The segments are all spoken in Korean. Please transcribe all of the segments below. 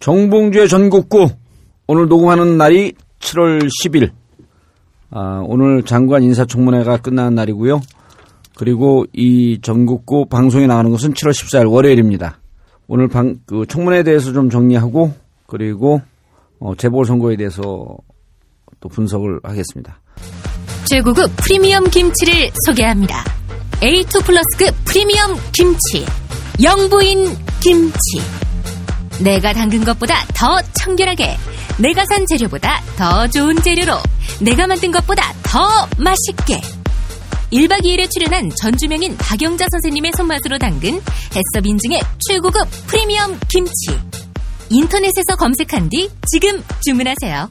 정봉주의 전국구 오늘 녹음하는 날이 7월 10일 아, 오늘 장관 인사청문회가 끝나는 날이고요. 그리고 이 전국구 방송에 나가는 것은 7월 14일 월요일입니다. 오늘 방, 그 청문회에 대해서 좀 정리하고 그리고 어, 재보궐선거에 대해서 또 분석을 하겠습니다. 최고급 프리미엄 김치를 소개합니다. A2 플러스급 프리미엄 김치. 영부인 김치. 내가 담근 것보다 더 청결하게. 내가 산 재료보다 더 좋은 재료로. 내가 만든 것보다 더 맛있게. 1박 2일에 출연한 전주명인 박영자 선생님의 손맛으로 담근 해썹 인증의 최고급 프리미엄 김치. 인터넷에서 검색한 뒤 지금 주문하세요.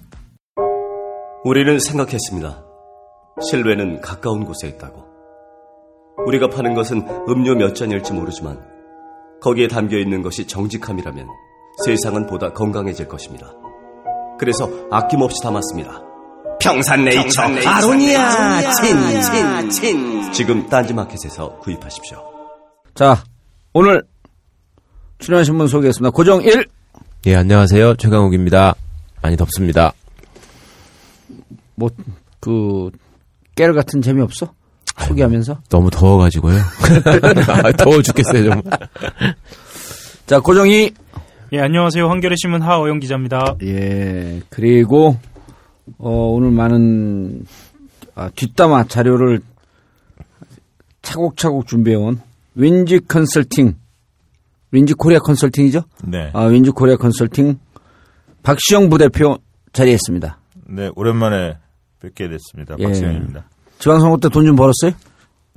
우리는 생각했습니다. 실외는 가까운 곳에 있다고. 우리가 파는 것은 음료 몇 잔일지 모르지만 거기에 담겨 있는 것이 정직함이라면 세상은 보다 건강해질 것입니다. 그래서 아낌없이 담았습니다. 평산네이처, 아로니아 친, 친, 친. 지금 딴지마켓에서 구입하십시오. 자, 오늘 출연하신 분 소개했습니다. 고정 1. 예, 안녕하세요. 최강욱입니다. 많이 덥습니다. 뭐, 그, 깨알 같은 재미 없어? 소개하면서? 너무 더워가지고요. 아, 더워 죽겠어요, 정말. 자, 고정 2. 예, 안녕하세요. 한겨레 신문 하어영 기자입니다. 예, 그리고, 어, 오늘 많은, 아, 뒷담화 자료를 차곡차곡 준비해온 윈지 컨설팅, 윈지 코리아 컨설팅이죠? 네. 아, 윈지 코리아 컨설팅 박시영 부대표 자리했습니다. 네, 오랜만에 뵙게 됐습니다. 예. 박시영입니다. 지방선거 때 돈 좀 벌었어요?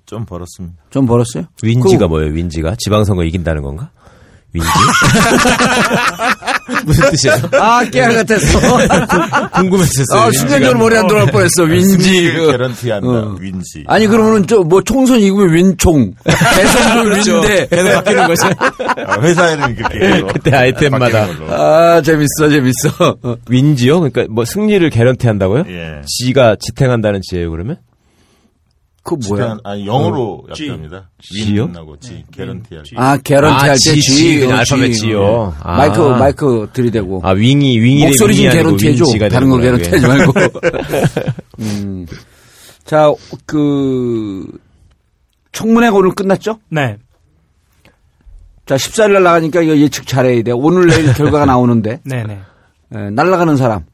좀 벌었습니다. 좀 벌었어요? 윈지가 그- 뭐예요, 윈지가? 지방선거 이긴다는 건가? 윈지? 무슨 뜻이에요? 아, 깨알 같았어. 궁금했었어요. 아, 순간적으로 머리 안 돌아갈 뻔했어. 윈지. 그. 개런티 한다. 어. 윈지. 아니, 그러면은, 저, 뭐, 총선 이기면 윈총. 대선도 그렇죠. 윈데. 계속 바뀌는 거죠. 아, 회사 에는 그렇게 계속 그때 아이템마다. 아, 재밌어, 재밌어. 어. 윈지요? 그러니까 뭐 승리를 개런티 한다고요? 예. 지가 지탱한다는 지예요, 그러면? 그 뭐야? 아니 영어로. 지요? 윈하고 지 개런티할. 아, 개런티 아, 할때 지, G. 어, 알파벳 G. G요. 어. 아. 마이크, 마이크 들이대고. 아, 윙이, 윙이 목소리 좀 개런티 해줘. 다른 거 개런티 하지. 말고. 음. 자, 그, 청문회가 오늘 끝났죠? 네. 자, 14일 날 나가니까 이거 예측 잘해야 돼. 오늘 내일 결과가 나오는데. 네네. 에, 날아가는 사람.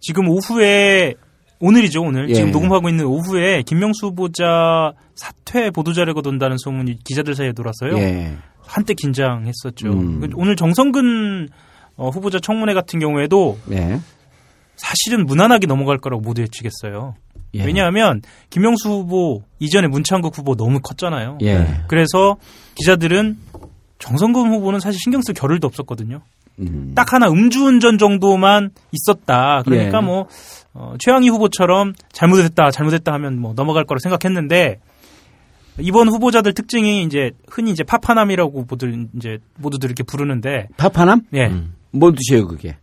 지금 오후에 오늘이죠 오늘 예. 지금 녹음하고 있는 오후에 김명수 후보자 사퇴 보도자료가 돈다는 소문이 기자들 사이에 돌았어요. 예. 한때 긴장했었죠. 음. 그 오늘 정성근 어, 후보자 청문회 같은 경우에도 예. 사실은 무난하게 넘어갈 거라고 모두 예측했어요. 예. 왜냐하면 김명수 후보 이전에 문창국 후보 너무 컸잖아요. 예. 그래서 기자들은 정성근 후보는 사실 신경 쓸 겨를도 없었거든요. 음. 딱 하나 음주운전 정도만 있었다. 그러니까 예. 뭐 어, 최양희 후보처럼 잘못했다, 잘못했다 하면 뭐 넘어갈 거라 생각했는데 이번 후보자들 특징이 이제 흔히 이제 파파남이라고 모두 이제 모두들 이렇게 부르는데 파파남? 예 음. 뭔 뜻이에요, 그게?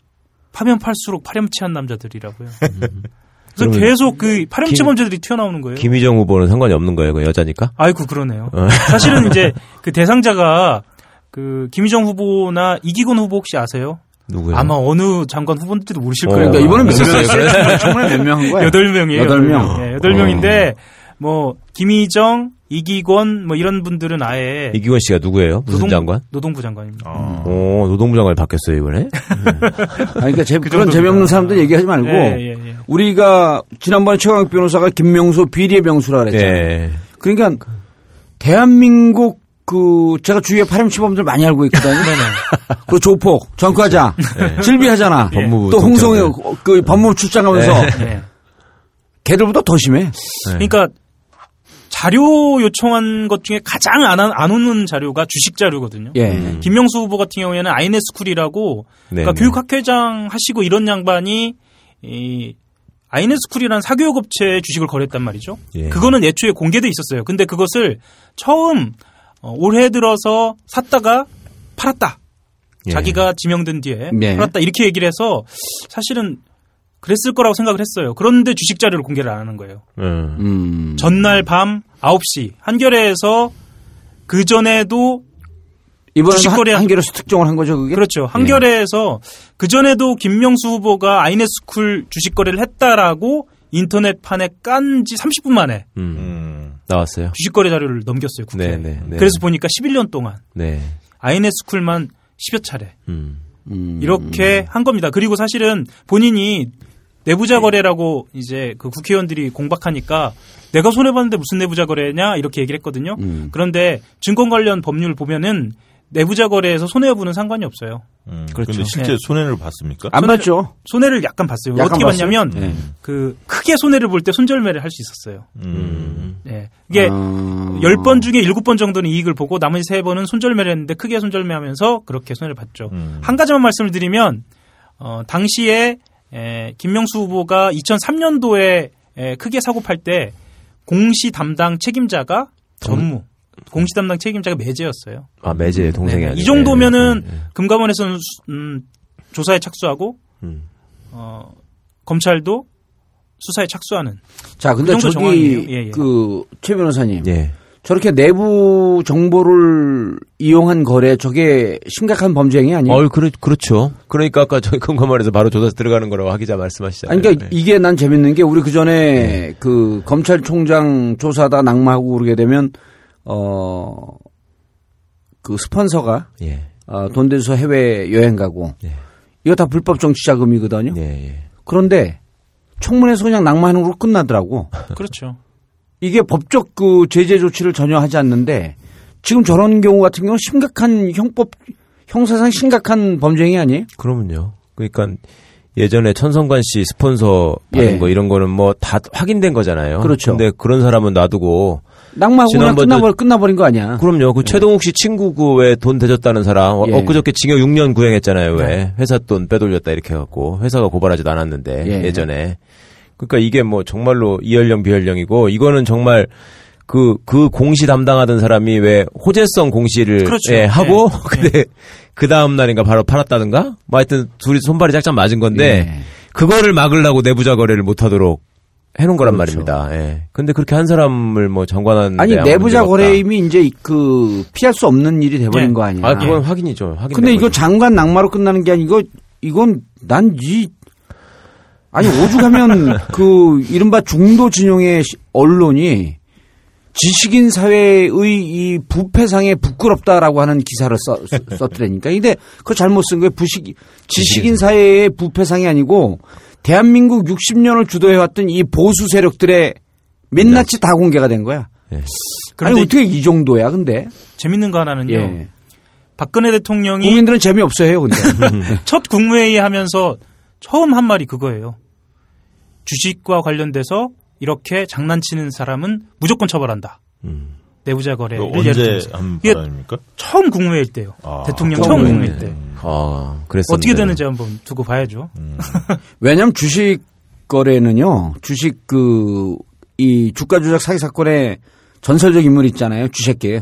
파면 팔수록 파렴치한 남자들이라고요. 그래서 그러면 계속 그 파렴치 김- 범죄들이 튀어나오는 거예요. 김희정 후보는 상관이 없는 거예요, 그 여자니까? 아이고 그러네요. 어. 사실은 이제 그 대상자가 그 김희정 후보나 이기곤 후보 혹시 아세요? 누구예요? 아마 어느 장관 후보인지도 모르실 어. 거예요. 그러니까 이번엔 몇 명이었어요? 청문회 몇명한 거야? 여덟 명이에요. 여덟 명. 예, 여덟 명인데 뭐 김희정, 이기권 뭐 이런 분들은 아예 이기원 씨가 누구예요? 무슨 노동- 장관? 노동부 장관입니다. 어. 오, 노동부 장관이 바뀌었어요, 이번에? 아니, 그러니까 제, 그 그런. 재미없는 사람들 얘기하지 말고 예, 예, 예. 우리가 지난번에 최강욱 변호사가 김명수 비리의 명수라 그랬잖아요. 예. 그러니까 대한민국 그 제가 주위에 파렴 치범들 많이 알고 있거든요. 그 조폭, 전과자, 질비하잖아. 법무부 또 홍성의. 그 법무부 출장 가면서 예. 걔들보다 더 심해. 그러니까 자료 요청한 것 중에 가장 안, 안- 안 오는 자료가 주식 자료거든요. 예. 김명수 후보 같은 경우에는 아이네스쿨이라고 네, 그러니까 네. 교육학회장 하시고 이런 양반이 이 아이네스쿨이라는 사교육 업체에 주식을 거래했단 말이죠. 예. 그거는 애초에 공개돼 있었어요. 근데 그것을 처음 어, 올해 들어서 샀다가 팔았다. 예. 자기가 지명된 뒤에 네. 팔았다 이렇게 얘기를 해서 사실은 그랬을 거라고 생각을 했어요. 그런데 주식 자료를 공개를 안 하는 거예요. 음. 음. 전날 밤 9시 한겨레에서 그 전에도 이번에 주식거래 한, 한겨레에서 특종을 한 거죠, 그게? 그렇죠. 한겨레에서 그 전에도 김명수 후보가 아이네스쿨 주식 거래를 했다라고 인터넷판에 깐 지 30분 만에 음. 음. 나왔어요. 주식 거래 자료를 넘겼어요 국회에. 네, 네, 네. 그래서 보니까 11년 동안 네. 아이네스쿨만 10여 차례 음. 음. 이렇게 한 겁니다. 그리고 사실은 본인이 내부자 거래라고 이제 그 국회의원들이 공박하니까 내가 손해봤는데 무슨 내부자 거래냐 이렇게 얘기를 했거든요. 음. 그런데 증권 관련 법률 보면은 내부자 거래에서 손해 여부는 상관이 없어요. 음. 그렇죠. 근데 실제 네. 손해를 봤습니까? 안 손해를- 봤죠? 손해를 약간 봤어요. 약간 어떻게 봤어요? 봤냐면 네. 그 크게 손해를 볼 때 손절매를 할 수 있었어요. 음. 예. 이게 어. 10번 중에 7번 정도는 이익을 보고 나머지 3번은 손절매를 했는데 크게 손절매하면서 그렇게 손해를 봤죠. 음. 한 가지만 말씀을 드리면 어, 당시에 에, 김명수 후보가 2003년도에 에, 크게 사고 팔 때 공시 담당 책임자가 전무, 공시 담당 책임자가 매제였어요. 아 매제 동생이 네, 아니고. 이 정도면은 네, 네, 금감원에서는 수- 음, 조사에 착수하고 음. 어, 검찰도 수사에 착수하는 자, 근데 그 저기. 예, 예. 그최 변호사님, 예. 저렇게 내부 정보를 이용한 거래 저게 심각한 범죄 행위 아니에요? 어, 그렇, 그렇죠. 그러니까 아까 저희 금감원에서 바로 조사 들어가는 거라고 하 기자 말씀하시잖아요. 아니, 그러니까 네. 이게 난 재밌는 게 우리 그 전에 그 검찰총장 조사다 낙마하고 그러게 되면 어 그 스폰서가 예. 어, 돈 대서 해외 여행 가고 예. 이거 다 불법 정치 자금이거든요. 예, 예. 그런데 청문회에서 그냥 낙마하는 걸로 끝나더라고. 그렇죠. 이게 법적 그 제재 조치를 전혀 하지 않는데 지금 저런 경우 같은 경우는 심각한 형법 형사상 심각한 범죄행위 아니에요? 그러면요. 그러니까 예전에 천성관 씨 스폰서 받은 예. 거 이런 거는 뭐 다 확인된 거잖아요. 그렇죠. 근데 그런 사람은 놔두고 낙마하고 그냥 끝나버, 끝나버린 거 아니야? 그럼요. 그 최동욱 씨 친구 그왜돈 대줬다는 사람 어, 예. 엊그저께 징역 6년 구형했잖아요. 왜 네. 회사 돈 빼돌렸다 이렇게 해갖고 회사가 고발하지도 않았는데 예. 예. 전에 그러니까 이게 뭐 정말로 이연령 비연령이고 이거는 정말 그, 그 공시 담당하던 사람이 왜 호재성 공시를 그렇죠. 예, 하고 예. 근데 그 다음 날인가 바로 팔았다든가 뭐 하여튼 둘이 손발이 짝짝 맞은 건데 예. 그거를 막으려고 내부자 거래를 못 하도록 해놓은 거란 그렇죠. 말입니다. 예. 근데 그렇게 한 사람을 뭐 장관하는데 아니 내부자. 거래임이 이제 그 피할 수 없는 일이 돼버린 예. 거 아니야? 아, 그건 확인이죠. 확인. 근데 이거 장관 낙마로 끝나는 게 아니고 이건 난 이 아니 오죽하면 그 이른바 중도 진영의 시- 언론이 지식인 사회의 이 부패상에 부끄럽다라고 하는 기사를 써, 써- 썼더라니까. 근데 그거 잘못 쓴 거예요. 부식, 지식인 사회의 부패상이 아니고 대한민국 60년을 주도해왔던 이 보수 세력들의 민낯이 다 공개가 된 거야. 예. 아니 어떻게 이 정도야 근데? 재밌는 거 하나는요. 예. 박근혜 대통령이 국민들은 재미없어요 근데. 첫 국무회의 하면서 처음 한 말이 그거예요. 주식과 관련돼서 이렇게 장난치는 사람은 무조건 처벌한다. 음. 내부자 거래를 언제. 한 이게 발언입니까? 처음 국무회의 때요. 아, 대통령 처음 국무회의 국무회의 때. 아, 그랬었는데. 어떻게 되는지 한번 두고 봐야죠. 왜냐하면 주식 거래는요, 주식 그, 이 주가 조작 사기 사건의 전설적 인물 있잖아요. 주식계예요.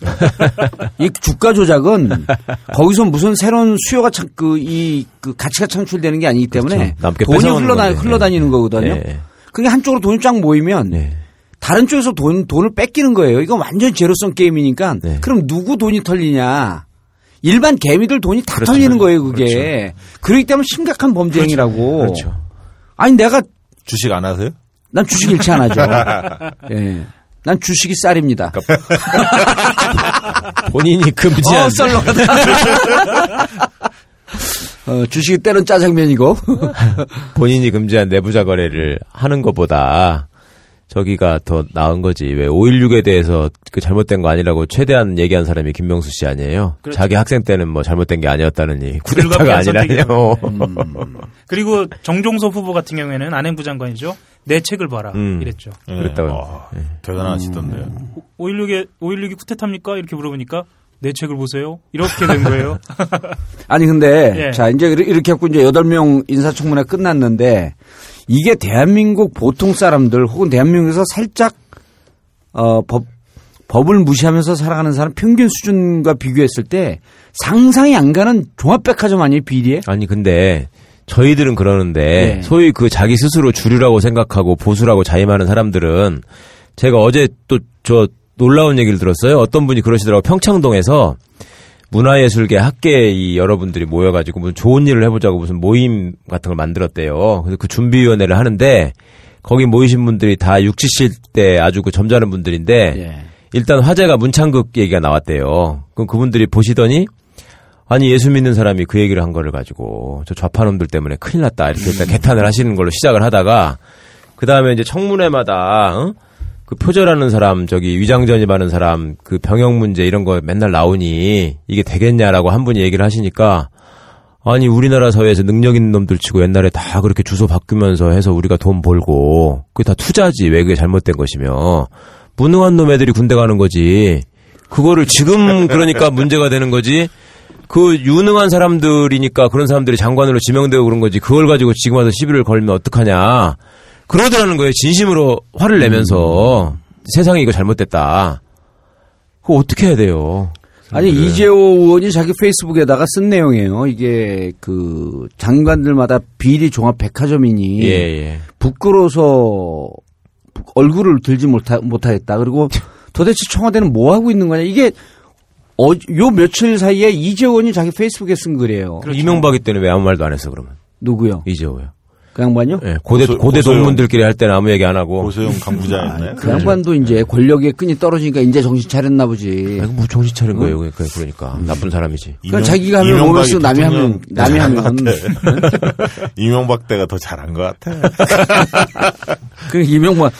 이 주가 조작은 거기서 무슨 새로운 수요가 창, 그, 이, 그 가치가 창출되는 게 아니기 때문에 그렇죠. 남게 돈이 흘러다, 건데. 흘러다니는 거거든요. 예. 그게 한쪽으로 돈이 쫙 모이면 네. 다른 쪽에서 돈, 돈을 뺏기는 거예요. 이건 완전 제로성 게임이니까 네. 그럼 누구 돈이 털리냐. 일반 개미들 돈이 다 그렇죠. 털리는 거예요, 그게. 그렇기 때문에 심각한 범죄 행위라고. 그렇죠. 아니, 내가, 주식 안 하세요? 난 주식 일치 안 하죠. 예. 난 주식이 쌀입니다. 본인이 금지한 어, 썰러 어, 주식이 때론 짜장면이고. 본인이 금지한 내부자 거래를 하는 것보다 저기가 더 나은 거지. 왜 516에 대해서 그 잘못된 거 아니라고 최대한 얘기한 사람이 김명수 씨 아니에요? 그렇죠. 자기 학생 때는 뭐 잘못된 게 아니었다느니 쿠데타가 불가피한 아니라뇨. 그리고 정종섭 후보 같은 경우에는 안행부 장관이죠. 내 책을 봐라. 음. 이랬죠. 예. 그랬다고요. 와, 대단하시던데요. 516에 516이 쿠데타입니까? 이렇게 물어보니까 내 책을 보세요. 이렇게 된 거예요. 아니, 근데, 예. 자, 이제 이렇게 했고, 이제 8명 인사청문회 끝났는데, 이게 대한민국 보통 사람들 혹은 대한민국에서 살짝, 어, 법, 법을 무시하면서 살아가는 사람 평균 수준과 비교했을 때 상상이 안 가는 종합백화점 아니에요 비리에? 아니 근데 저희들은 그러는데 네. 소위 그 자기 스스로 주류라고 생각하고 보수라고 자임하는 사람들은 제가 어제 또 저 놀라운 얘기를 들었어요. 어떤 분이 그러시더라고 평창동에서 문화예술계 학계 이 여러분들이 모여가지고 무슨 좋은 일을 해보자고 무슨 모임 같은 걸 만들었대요. 그래서 그 준비위원회를 하는데 거기 모이신 분들이 다 6, 70대 아주 그 점잖은 분들인데 예. 일단 화제가 문창극 얘기가 나왔대요. 그럼 그분들이 보시더니 아니 예수 믿는 사람이 그 얘기를 한 거를 가지고 저 좌파놈들 때문에 큰일 났다 이렇게 일단 개탄을 하시는 걸로 시작을 하다가 그 다음에 이제 청문회마다 어? 그 표절하는 사람 저기 위장전입하는 사람 그 병역 문제 이런 거 맨날 나오니 이게 되겠냐라고 한 분이 얘기를 하시니까 아니 우리나라 사회에서 능력 있는 놈들 치고 옛날에 다 그렇게 주소 바꾸면서 해서 우리가 돈 벌고 그게 다 투자지 왜 그게 잘못된 것이며. 무능한 놈 애들이 군대 가는 거지. 그거를 지금 그러니까 문제가 되는 거지. 그 유능한 사람들이니까 그런 사람들이 장관으로 지명되고 그런 거지. 그걸 가지고 지금 와서 시비를 걸면 어떡하냐 그러더라는 거예요 진심으로 화를 내면서 세상에 이거 잘못됐다 그거 어떻게 해야 돼요 아니 이재호 의원이 자기 페이스북에다가 쓴 내용이에요. 이게 그 장관들마다 비리 종합 백화점이니 예, 예. 부끄러워서 얼굴을 들지 못하, 못하겠다. 그리고 도대체 청와대는 뭐 하고 있는 거냐? 이게 어, 요 며칠 사이에 이재호 의원이 자기 페이스북에 쓴 글이에요. 이명박이 때는 왜 아무 말도 안 했어 그러면 누구요? 이재호요 그 양반요? 예, 고대 고소- 고대 고소용. 동문들끼리 할 때는 아무 얘기 안 하고 고소영 강부자였나요? 그 양반도 이제 권력의 끈이 떨어지니까 이제 정신 차렸나 보지. 아이고 뭐 정신 차린 거예요 그러니까, 그러니까 나쁜 사람이지 그러니까 자기가 하면 오면서 남이 하면 남이 하면 것 같아. 이명박 때가 더 잘한 것 같아. 그 이명박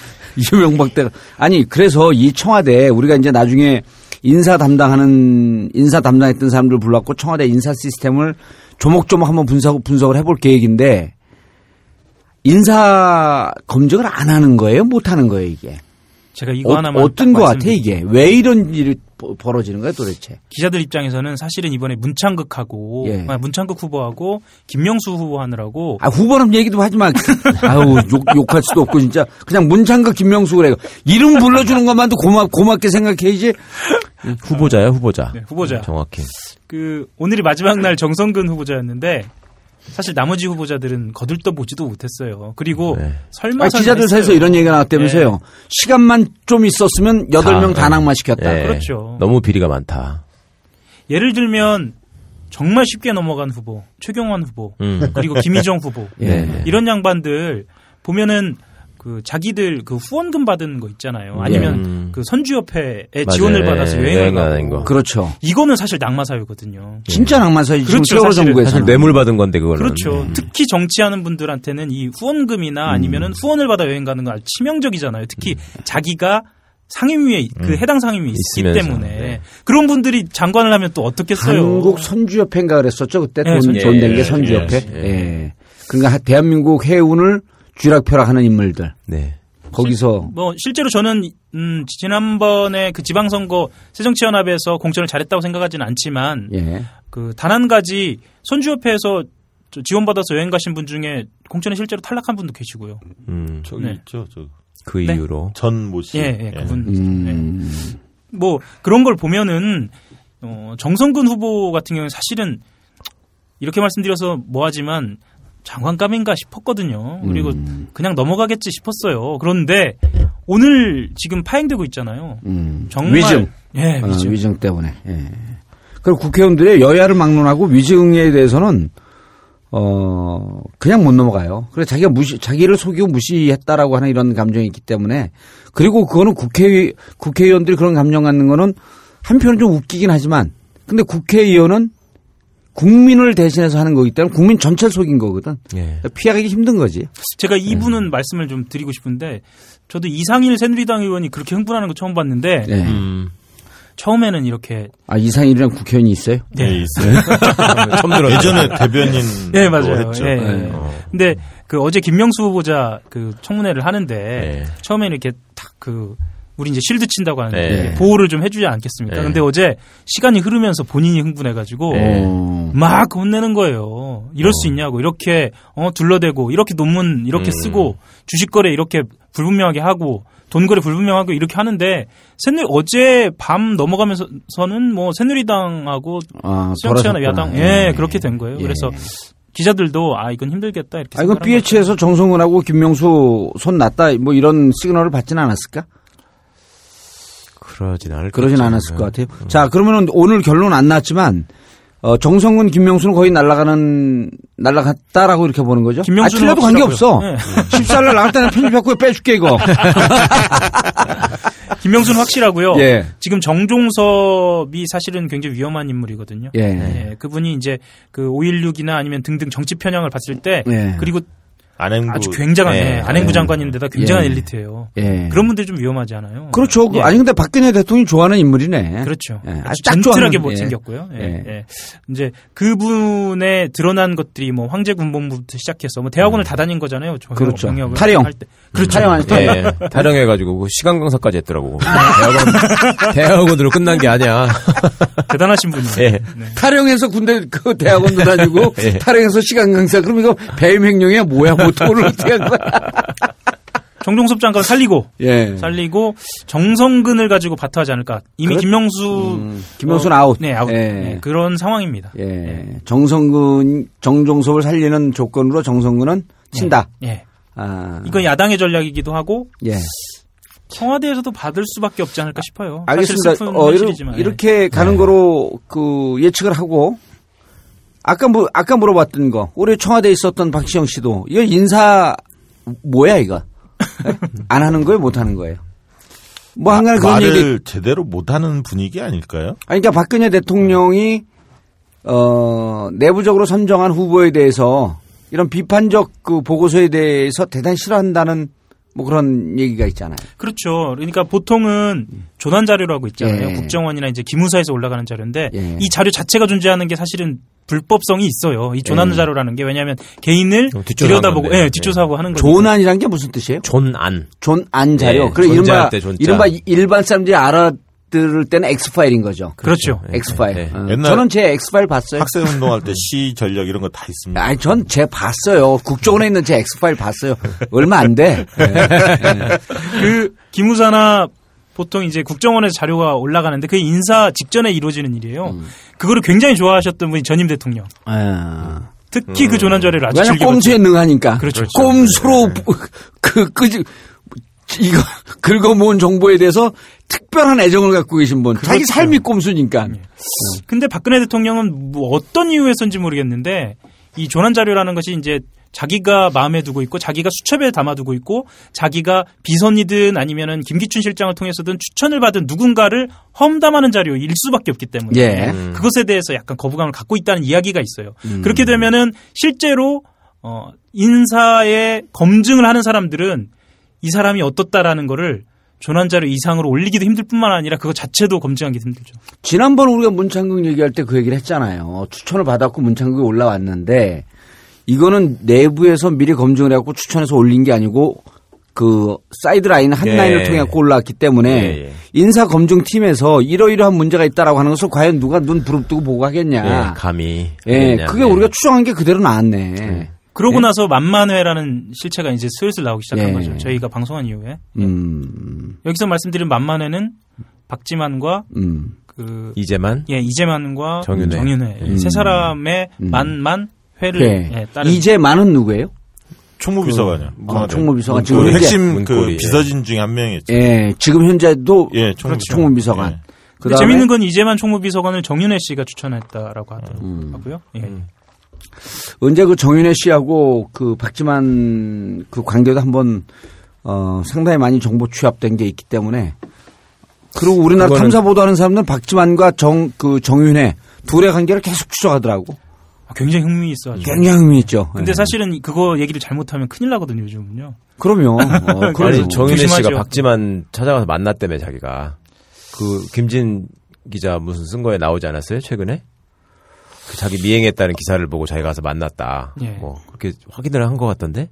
이명박 때가 아니 그래서 이 청와대 우리가 이제 나중에 인사 담당하는 인사 담당했던 사람들 불렀고 청와대 인사 시스템을 조목조목 한번 분석 분석을 해볼 계획인데 인사 검증을 안 하는 거예요, 못 하는 거예요 이게 제가 이거 어, 하나만 어떤 딱거 같아. 이게 왜 이런 일이 버- 벌어지는 거야 도대체? 기자들 입장에서는 사실은 이번에 문창극하고 예. 아, 문창극 후보하고 김명수 후보 하느라고 아 후보는 얘기도 하지 마. 아우 욕 욕할 수도 없고 진짜 그냥 문창극 김명수 그래. 이름 불러주는 것만도 고맙 고맙게 생각해야지. 후보자야 후보자 네, 후보자. 정확히 그 오늘이 마지막 날 정성근 후보자였는데 사실 나머지 후보자들은 거들떠 보지도 못했어요. 그리고 네. 설마 아, 기자들 사이에서 이런 얘기가 나왔다면서요. 시간만 좀 있었으면 여덟 명다 다, 낙마시켰다. 예, 그렇죠. 너무 비리가 많다 예를 들면 정말 쉽게 넘어간 후보, 최경환 후보, 음. 그리고 김희정 후보 예. 이런 양반들 보면은 그 자기들 그 후원금 받은 거 있잖아요. 아니면 음. 그 선주협회에 맞아요. 지원을 받아서 예, 여행을 가는 거. 그렇죠. 이거는 사실 낙마 사유거든요. 진짜 낭만사지 지금 그렇죠, 세월호. 정부에서 사실 뇌물 받은 건데 그거는 그렇죠. 특히 정치하는 분들한테는 이 후원금이나 아니면은 후원을 받아 여행 가는 건 치명적이잖아요. 특히 자기가 상임위에 그 해당 상임위에 있기 있으면서, 때문에 네. 그런 분들이 장관을 하면 또 어떻겠어요. 한국 선주협회인가 그랬었죠 그때 네, 돈 선주- 돈낸게 예, 선주협회. 예, 예. 그러니까 하- 대한민국 해운을 쥐락펴락하는 인물들 네. 거기서 뭐 실제로 저는 음, 지난번에 그 지방선거 새정치연합에서 공천을 잘했다고 생각하지는 않지만 예. 그단 한 가지 선주협회에서 저 지원받아서 여행 가신 분 중에 공천에 실제로 탈락한 분도 계시고요. 음, 저기 네. 있죠. 저그 네. 이유로 전모 씨. 예, 예, 그분. 음. 네. 뭐 그런 걸 보면은 어, 정성근 후보 같은 경우는 사실은 이렇게 말씀드려서 뭐하지만 장관감인가 싶었거든요. 그리고 음. 그냥 넘어가겠지 싶었어요. 그런데 오늘 지금 파행되고 있잖아요. 음. 정말 위증. 예, 어, 위증. 위증 때문에. 예. 그리고 국회의원들의 여야를 막론하고 위증에 대해서는 어 그냥 못 넘어가요. 그래 자기가 무시 자기를 속이고 무시했다라고 하는 이런 감정이 있기 때문에 그리고 그거는 국회 국회의원들이 그런 감정 갖는 거는 한편은 좀 웃기긴 하지만 근데 국회의원은 국민을 대신해서 하는 거기 때문에 국민 전체를 속인 거거든. 예. 피하기 힘든 거지. 제가 이분은 말씀을 좀 드리고 싶은데 저도 이상일 새누리당 의원이 그렇게 흥분하는 거 처음 봤는데 예. 음. 처음에는 이렇게 아 이상일이랑 국회의원이 있어요? 예, 있어요. 처음 들었 예전에 대변인 예, 맞아요. 했죠. 예, 네. 예. 어. 근데 그 어제 김명수 후보자 그 청문회를 하는데 네. 처음에는 이렇게 딱그 우리 이제 실드 친다고 하는데 네. 보호를 좀 해주지 않겠습니까? 네. 근데 어제 시간이 흐르면서 본인이 흥분해가지고 네. 어. 막 혼내는 거예요. 이럴 수 있냐고 이렇게 어 둘러대고 이렇게 논문 이렇게 음. 쓰고 주식거래 이렇게 불분명하게 하고 돈거래 불분명하고 이렇게 하는데 새누리 어제 밤 넘어가면서는 뭐 새누리당하고 아, 돌아섰구나. 야당 예, 그렇게 된 거예요. 예. 그래서 기자들도 아 이건 힘들겠다 이렇게 아, 생각한 BH에서 정성훈하고 김명수 손 났다 뭐 이런 시그널을 받지는 않았을까? 그러진 않을 그러진 않았을 것 같아요. 자, 그러면은 오늘 결론 안 났지만 어, 정성훈, 김명수는 거의 날아가는 날아갔다라고 이렇게 보는 거죠. 아, 틀려도 관계 없어. 확실하고요. 14일 나갈 때는 편집했고 빼줄게 이거. 김명수는 확실하고요. 예. 지금 정종섭이 사실은 굉장히 위험한 인물이거든요. 예. 예, 그분이 이제 그 5.16이나 아니면 등등 정치 편향을 봤을 때 예. 그리고 안행부 아주 굉장한 예. 예, 안행부 예. 장관인데다 굉장한 예. 엘리트예요. 예. 그런 분들이 좀 위험하지 않아요? 그렇죠. 그 예. 아니 근데 박근혜 대통령이 좋아하는 인물이네. 그렇죠. 예, 아주 뭐 예. 생겼고요. 예, 예. 예. 이제 그분의 드러난 것들이 뭐 황제 군본부부터 시작해서 뭐 대학원을 다 다닌 거잖아요. 저 음. 그렇죠. 탈영. 할 때. 그렇죠. 탈영한 스타일. 예, 탈영해가지고 그 시간 강사까지 했더라고. 대학원, 대학원으로 끝난 게 아니야. 대단하신 분이에요. 예. 네. 탈영해서 군대 그 대학원도 다니고 예. 탈영해서 시간 강사 그럼 이거 배임 횡령이야 뭐야 뭐 돈을 어떻게 한 거야? 정종섭 장관 살리고 예. 살리고 정성근을 가지고 바터하지 않을까. 이미 그렇- 김명수 음, 김명수는 어, 아웃. 네, 아웃. 예. 네, 그런 상황입니다. 예. 정성근 정종섭을 살리는 조건으로 정성근은 친다. 예. 아. 이건 야당의 전략이기도 하고 예. 청와대에서도 받을 수밖에 없지 않을까 싶어요. 알겠습니다. 사실 슬픈 어, 이렇게, 현실이지만. 예. 이렇게 가는 거로 그 예측을 하고 아까 뭐 아까 물어봤던 거 올해 청와대에 있었던 박시영 씨도 이거 인사 뭐야 이거 예? 안 하는 거예요 못 하는 거예요 뭐 한간에 그런 말을 얘기 제대로 못 하는 분위기 아닐까요? 아니 그러니까 박근혜 대통령이 어 내부적으로 선정한 후보에 대해서 이런 비판적 그 보고서에 대해서 대단히 싫어한다는 뭐 그런 얘기가 있잖아요. 그렇죠. 그러니까 보통은 조난 자료라고 있잖아요. 예. 국정원이나 이제 기무사에서 올라가는 자료인데 예. 이 자료 자체가 존재하는 게 사실은 불법성이 있어요. 이 조난 예. 자료라는 게 왜냐하면 개인을 뒷조사한 들여다보고. 예, 뒷조사하고 하는 거죠. 존안이란 게 무슨 뜻이에요? 존안. 존안 자료. 예, 그래 이른바. 이른바 일반 사람들이 알아 들을 때는 X 파일인 거죠. 그렇죠. 예, X 파일. 예. 어, 옛날 저는 제 X 파일 봤어요. 학생 운동할 때 시 전력 이런 거 다 있습니다. 아니 전 제 봤어요. 국정원에 있는 제 X 파일 봤어요. 얼마 안 돼. 예. 그 기무사나 보통 이제 국정원에서 자료가 올라가는데 그게 인사 직전에 이루어지는 일이에요. 음. 그거를 굉장히 좋아하셨던 분이 전임 대통령. 아. 특히 그 조난 자료를 아주 왜냐면 즐겨 꼼수에 능하니까. 그렇죠. 꼼수로 그, 그, 이거 긁어 모은 정보에 대해서 특별한 애정을 갖고 계신 분. 자기 그렇죠. 삶이 꼼수니까. 근데 박근혜 대통령은 뭐 어떤 이유에서인지 모르겠는데 이 조난 자료라는 것이 이제 자기가 마음에 두고 있고 자기가 수첩에 담아두고 있고 자기가 비선이든 아니면은 김기춘 실장을 통해서든 추천을 받은 누군가를 험담하는 자료일 수밖에 없기 때문에 예. 그것에 대해서 약간 거부감을 갖고 있다는 이야기가 있어요. 음. 그렇게 되면은 실제로 어 인사에 검증을 하는 사람들은 이 사람이 어떻다라는 거를 존안 자료 이상으로 올리기도 힘들 뿐만 아니라 그거 자체도 검증하기 힘들죠. 지난번 우리가 문창극 얘기할 때 그 얘기를 했잖아요. 추천을 받았고 문창극이 올라왔는데 이거는 내부에서 미리 검증을 해갖고 추천해서 올린 게 아니고 그 사이드 라인 한 예. 라인을 통해 갖고 올라왔기 때문에 예, 예. 인사 검증 팀에서 이러이러한 문제가 있다라고 하는 것을 과연 누가 눈 부릅뜨고 보고 하겠냐. 예, 감히. 예. 그게 예. 우리가 추정한 게 그대로 나왔네. 그러고 나서 만만회라는 실체가 이제 슬슬 나오기 시작한 예. 거죠. 저희가 방송한 이후에 음, 여기서 말씀드린 만만회는 박지만과 음. 그 이제만 예, 이재만과 정윤회. 정윤회 음. 세 사람의 음. 만만 회를 네. 예, 따른 이제 많은 누구예요? 총무비서관이요. 아, 총무비서관 지금 그 핵심 문고리, 그 예. 비서진 중에 한 명이었죠. 예, 지금 현재도 예, 총무비서관. 총무비서관. 예. 재밌는 건 이재만 총무비서관을 정윤회 씨가 추천했다라고 음. 하더라고요. 예. 언제 그 정윤혜 씨하고 그 박지만 그 관계도 한번 어 상당히 많이 정보 취합된 게 있기 때문에 그리고 우리나라 탐사 보도하는 사람들은 박지만과 정 그 정윤혜 둘의 관계를 계속 추적하더라고. 아, 굉장히 흥미 있어 아주. 굉장히 흥미 있죠. 근데 예. 사실은 그거 얘기를 잘못하면 큰일 나거든요, 요즘은요. 그럼요. 어, 아니 그럼요. 정윤혜. 씨가 박지만 찾아가서 만났다며 자기가 그 김진 기자 무슨 쓴 거에 나오지 않았어요 최근에 그 자기 미행했다는 기사를 보고 자기가 가서 만났다 예. 뭐 그렇게 확인을 한 것 같던데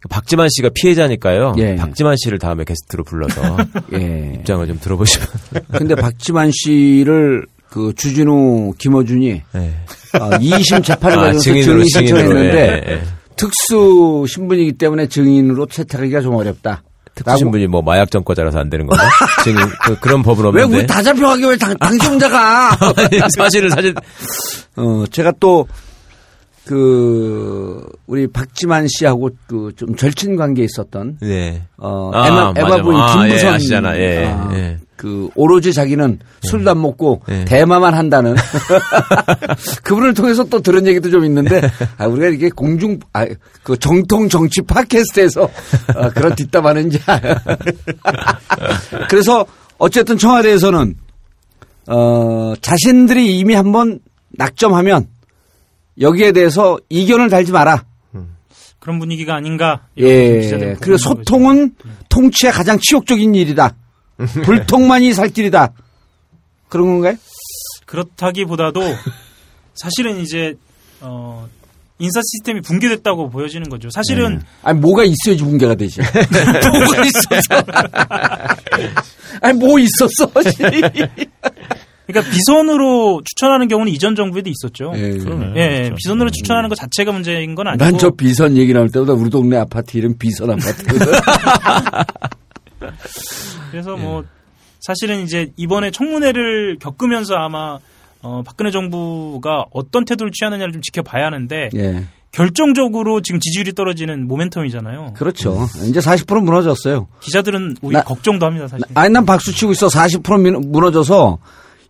그 박지만 씨가 피해자니까요 예. 박지만 씨를 다음에 게스트로 불러서 예. 입장을 좀 들어보시면 근데 박지만 씨를 그 주진우 김어준이 네. 어, 2심 재판을 아, 가져서 증인으로, 증인 신청했는데 예, 예. 특수 신분이기 때문에 증인으로 채택하기가 좀 어렵다. 특수신 분이 뭐 마약 전과자라서 안 되는 건가? 지금 그, 런 법은 왜 없는데. 우리 다 잡혀가게 왜 당, 당신 혼자가? 사실은 사실 어, 제가 또, 그, 우리 박지만 씨하고 그 좀 절친 관계에 있었던, 네. 어, 아, 에바, 맞아. 에바 부인 아, 예, 김부선. 아시잖아. 예, 아, 예. 그, 오로지 자기는 술도 안 먹고 예. 대마만 한다는. 그분을 통해서 또 들은 얘기도 좀 있는데, 아, 우리가 이게 공중, 아, 그 정통 정치 팟캐스트에서 어, 그런 뒷담화는지. 그래서 어쨌든 청와대에서는, 어, 자신들이 이미 한번 낙점하면 여기에 대해서 이견을 달지 마라. 그런 분위기가 아닌가. 예. 그리고. 소통은 통치의 가장 치욕적인 일이다. 불통만이 살 길이다. 그런 건가요? 그렇다기보다도 사실은 이제 어 인사 시스템이 붕괴됐다고 보여지는 거죠. 사실은 아니 뭐가 있어야지 붕괴가 되지. 뭐가 있었어? 아니 뭐 있었어? 그러니까 비선으로 추천하는 경우는 이전 정부에도 있었죠. 예. 예, 예, 비선으로 추천하는 것 자체가 문제인 건 아니고 난 저 비선 얘기 나올 때보다 우리 동네 아파트 이름 비선 아파트거든. 그래서 뭐 사실은 이제 이번에 청문회를 겪으면서 아마 어, 박근혜 정부가 어떤 태도를 취하느냐를 좀 지켜봐야 하는데 예. 결정적으로 지금 지지율이 떨어지는 모멘텀이잖아요. 그렇죠. 이제 40% 무너졌어요. 기자들은 오히려 나- 걱정도 합니다, 사실. 아니 난 박수 치고 있어. 40% 민- 무너져서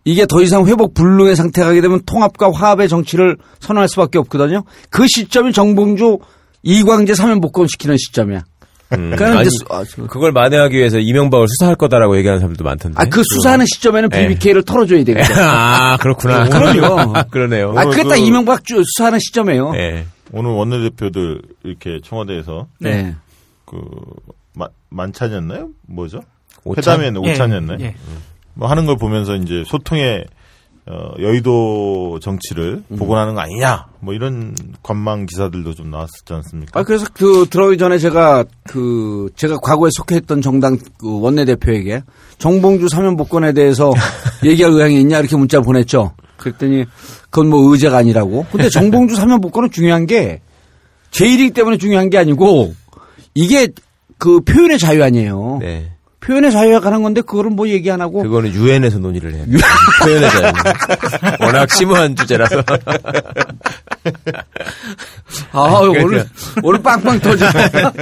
이게 더 이상 회복 불능의 상태가 가게 되면 통합과 화합의 정치를 선언할 수밖에 없거든요. 그 시점이 정봉주 이광재 사면 복권 시키는 시점이야. 음, 그러니까 아니, 수- 아, 저- 그걸 만회하기 위해서 이명박을 수사할 거다라고 얘기하는 사람들도 많던데. 아, 그 수사하는 시점에는 예. BBK를 털어줘야 되거든. 아, 그렇구나. 그럼요. 그러네요. 아, 그게 딱 그- 이명박 주- 수사하는 시점이에요. 예. 오늘 원내대표들 이렇게 청와대에서 네. 그 마- 만찬이었나요? 뭐죠? 오찬? 회담이었나요? 예, 오찬이었나요? 예. 뭐 하는 걸 보면서 이제 소통의 어, 여의도 정치를 음. 복원하는 거 아니냐? 뭐 이런 관망 기사들도 좀 나왔었지 않습니까? 아, 그래서 그 들어오기 전에 제가 그 제가 과거에 속해했던 정당 그 원내대표에게 정봉주 사면 복권에 대해서 얘기할 의향이 있냐 이렇게 문자 보냈죠. 그랬더니 그건 뭐 의제가 아니라고. 근데 정봉주 사면 복권은 중요한 게 제1이기 때문에 중요한 게 아니고 이게 그 표현의 자유 아니에요. 네. 표현의 자유가 가는 건데 그거를 뭐 얘기 안 하고 그거는 유엔에서 논의를 해요. 표현의 자유. 워낙 심오한 주제라서. 아 그러니까. 오늘 오늘 빵빵 터지네.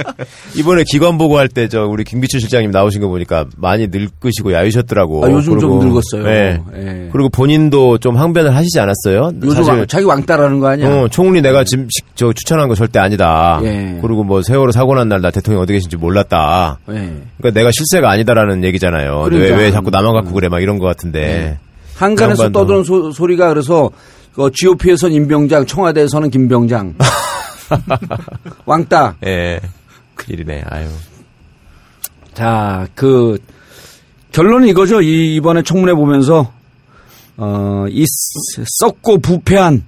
이번에 기관 보고할 때 저 우리 김기춘 실장님 나오신 거 보니까 많이 늙으시고 야유셨더라고. 아, 요즘 좀 그리고, 늙었어요. 네. 예. 그리고 본인도 좀 항변을 하시지 않았어요? 요즘 사실 왕- 자기 왕따라는 거 아니야? 어, 총리 내가 지금 식- 저 추천한 거 절대 아니다. 예. 그리고 뭐 세월호 사고 난 날 나 대통령 어디 계신지 몰랐다. 예. 그러니까 내가 실세가 아니다라는 얘기잖아요. 그러니까. 왜, 왜 자꾸 나만 갖고 그래 막 이런 것 같은데. 한간에서 양반도. 떠드는 소, 소리가 그래서 그 GOP에서는 임병장, 청와대에서는 김병장. 왕따. 예. 큰일이네. 아유. 자, 그 결론은 이거죠. 이 이번에 청문회 보면서 어, 이 썩- 썩고 부패한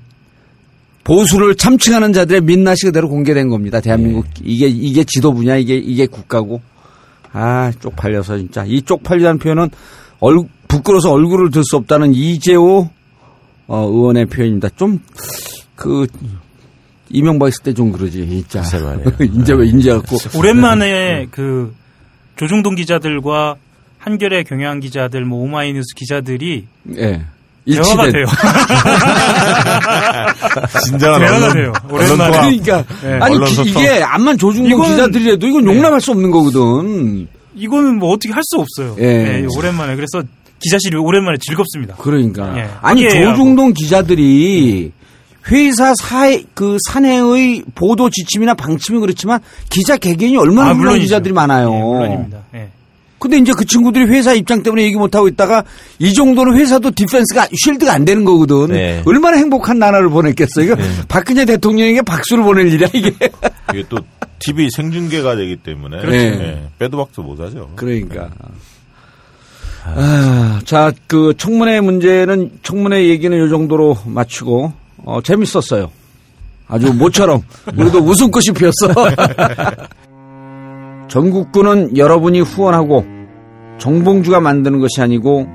보수를 참칭하는 자들의 민낯이 그대로 공개된 겁니다. 대한민국 이게 이게 지도부냐 이게 이게 국가고 아 쪽팔려서 진짜. 이 쪽팔리다는 표현은 얼 부끄러워서 얼굴을 들 수 없다는 이재호 어, 의원의 표현입니다. 좀 그 이명박 있을 때 좀 그러지 진짜. 이제 왜 인제 갖고. 오랜만에 그 조중동 기자들과 한겨레 경향 기자들, 뭐 오마이뉴스 기자들이 예 일치된 돼요. 진정한 대화가 돼요. 오랜만에. 그러니까 네. 아니 기-. 이게 암만 조중동 기자들이라도 이건 용납할 수 없는 거거든. 이거는 뭐 어떻게 할 수 없어요. 예. 예, 오랜만에. 그래서 기자실이 오랜만에 즐겁습니다. 그러니까 예. 아니. 조중동 기자들이 회사 사회 그 산해의 보도 지침이나 방침이 그렇지만 기자 개개인이 얼마나 훌륭한 물론이죠. 기자들이 많아요. 예, 물론입니다. 예. 근데 이제 그 친구들이 회사 입장 때문에 얘기 못 하고 있다가 이 정도는 회사도 디펜스가 쉴드가 안 되는 거거든. 네. 얼마나 행복한 나라를 보냈겠어. 이거 박근혜 대통령에게 박수를 보낼 일이야 이게. 이게 또 TV 생중계가 되기 때문에 그렇죠. 예, 빼도 박도 못 하죠. 그러니까. 아, 자, 그 청문회 문제는 청문회 얘기는 이 정도로 마치고 어, 재밌었어요. 아주 모처럼 우리도 웃음꽃이 피었어. 전국구는 여러분이 후원하고 정봉주가 만드는 것이 아니고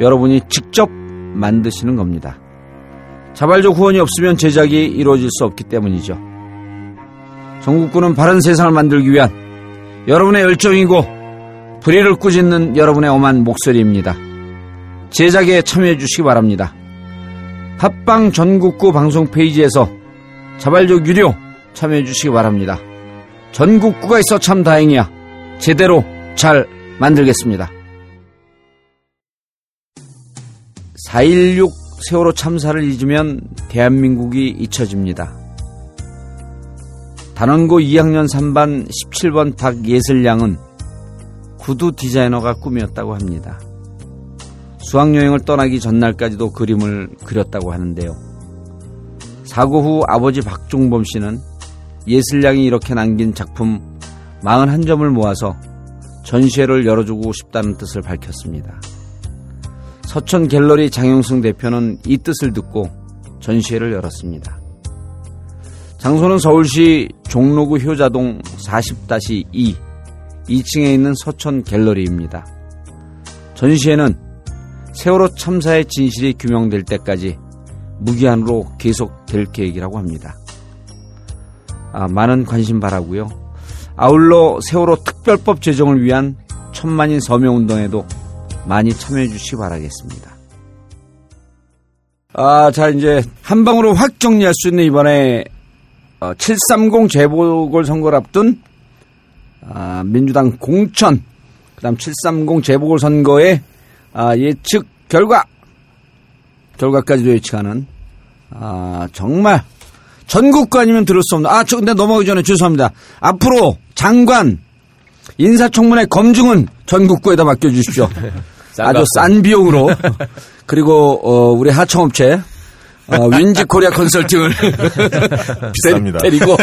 여러분이 직접 만드시는 겁니다. 자발적 후원이 없으면 제작이 이루어질 수 없기 때문이죠. 전국구는 바른 세상을 만들기 위한 여러분의 열정이고 불의를 꾸짖는 여러분의 엄한 목소리입니다. 제작에 참여해 주시기 바랍니다. 팟빵 전국구 방송 페이지에서 자발적 유료 참여해 주시기 바랍니다. 전국구가 있어 참 다행이야. 제대로 잘 만들겠습니다. 4.16 세월호 참사를 잊으면 대한민국이 잊혀집니다. 단원고 2학년 3반 17번 박예슬 양은 구두 디자이너가 꿈이었다고 합니다. 수학여행을 떠나기 전날까지도 그림을 그렸다고 하는데요. 사고 후 아버지 박종범 씨는 예슬양이 이렇게 남긴 작품 41점을 모아서 전시회를 열어주고 싶다는 뜻을 밝혔습니다. 서천 갤러리 장영승 대표는 이 뜻을 듣고 전시회를 열었습니다. 장소는 서울시 종로구 효자동 40-2 2층에 있는 서천 갤러리입니다. 전시회는 세월호 참사의 진실이 규명될 때까지 무기한으로 계속될 계획이라고 합니다. 아, 많은 관심 바라고요. 아울러 세월호 특별법 제정을 위한 천만인 서명운동에도 많이 참여해 주시기 바라겠습니다. 아, 자, 이제 한 방으로 확 정리할 수 있는 이번에 730 재보궐선거를 앞둔 아, 민주당 공천, 그 다음 730 재보궐선거의 아, 예측 결과, 결과까지도 예측하는 아, 정말 전국구 아니면 들을 수 없는 아, 저 근데 넘어가기 전에 죄송합니다. 앞으로 장관 인사청문회 검증은 전국구에다 맡겨주십시오. 아주 싼 비용으로 그리고 어, 우리 하청업체 어, 윈지 코리아 컨설팅을 비쌉니다. 데리고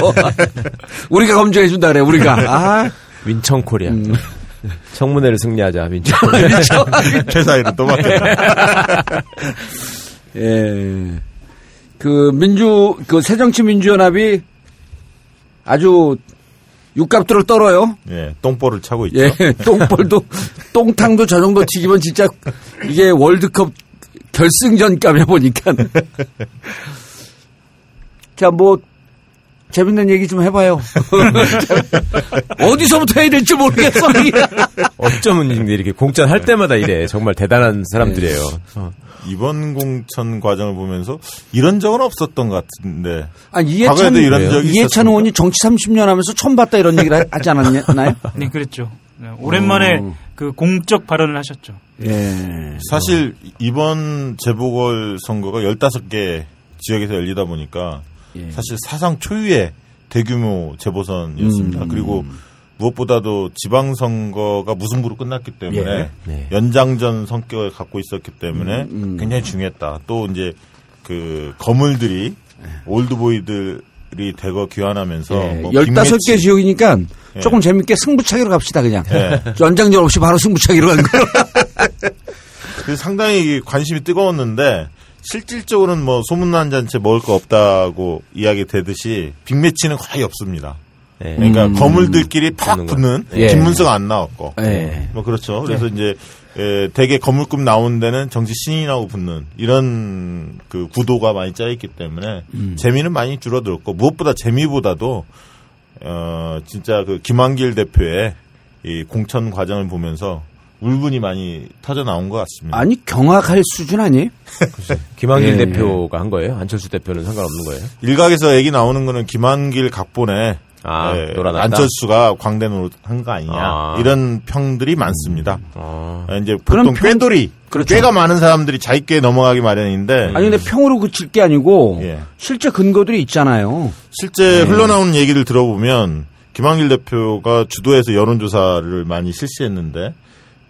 우리가 검증해 준다 그래 우리가 아 윈청 코리아. 음. 청문회를 승리하자 민청. 회사 이름 또 맡겨. 예. 그 민주 그 새정치민주연합이 아주 육갑들을 떨어요. 예, 똥볼을 차고 있죠. 예, 똥볼도 똥탕도 저 정도 튀기면 진짜 이게 월드컵 결승전감에 보니까. 자, 뭐 재밌는 얘기 좀 해봐요. 어디서부터 해야 될지 모르겠어. 어쩌면 이렇게 공천 할 때마다 이래. 정말 대단한 사람들이에요. 어. 이번 공천 과정을 보면서 이런 적은 없었던 것 같은데. 아니 이해찬 이런 적이 이해찬? 의원이 정치 30년 하면서 처음 봤다 이런 얘기를 하- 하지 않았나요? 네, 그랬죠. 네, 오랜만에 어. 그 공적 발언을 하셨죠. 예. 사실 이번 재보궐 선거가 15개 지역에서 열리다 보니까 예. 사실 사상 초유의 대규모 재보선이었습니다. 음. 그리고 무엇보다도 지방선거가 무승부로 끝났기 때문에 예. 네. 연장전 성격을 갖고 있었기 때문에 음. 굉장히 중요했다. 또 이제 그 거물들이 올드보이들 이 대거 귀환하면서 예. 뭐 15개 빅매치, 지역이니까 예. 조금 재밌게 승부차기로 갑시다 그냥. 예. 연장전 없이 바로 승부차기로 가는 거예요. 상당히 관심이 뜨거웠는데 실질적으로는 뭐 소문난 잔치 먹을 거 없다고 이야기 되듯이 빅매치는 거의 없습니다. 네. 그러니까 음. 거물들끼리 팍 붙는 예. 김문수가 안 나왔고 예. 뭐 그렇죠. 그래서 이제 에, 대개 거물급 나오는 데는 정치 신인하고 붙는 이런 그 구도가 많이 짜있기 때문에 음. 재미는 많이 줄어들었고 무엇보다 재미보다도 어 진짜 그 김한길 대표의 이 공천 과정을 보면서 울분이 많이 터져 나온 것 같습니다. 아니 경악할 수준 아니에요? 김한길 예. 대표가 한 거예요? 안철수 대표는 상관없는 거예요? 일각에서 얘기 나오는 거는 김한길 각본에 아, 예? 안철수가 광대 노릇 한거 아니냐 아. 이런 평들이 많습니다. 아, 예, 이제 그런 보통 평- 꾀돌이 그렇죠. 꾀가 많은 사람들이 자기 꾀 넘어가기 마련인데 아니 근데 평으로 그칠 게 아니고 예. 실제 근거들이 있잖아요. 실제 흘러나오는 얘기를 들어보면 김한길 대표가 주도해서 여론조사를 많이 실시했는데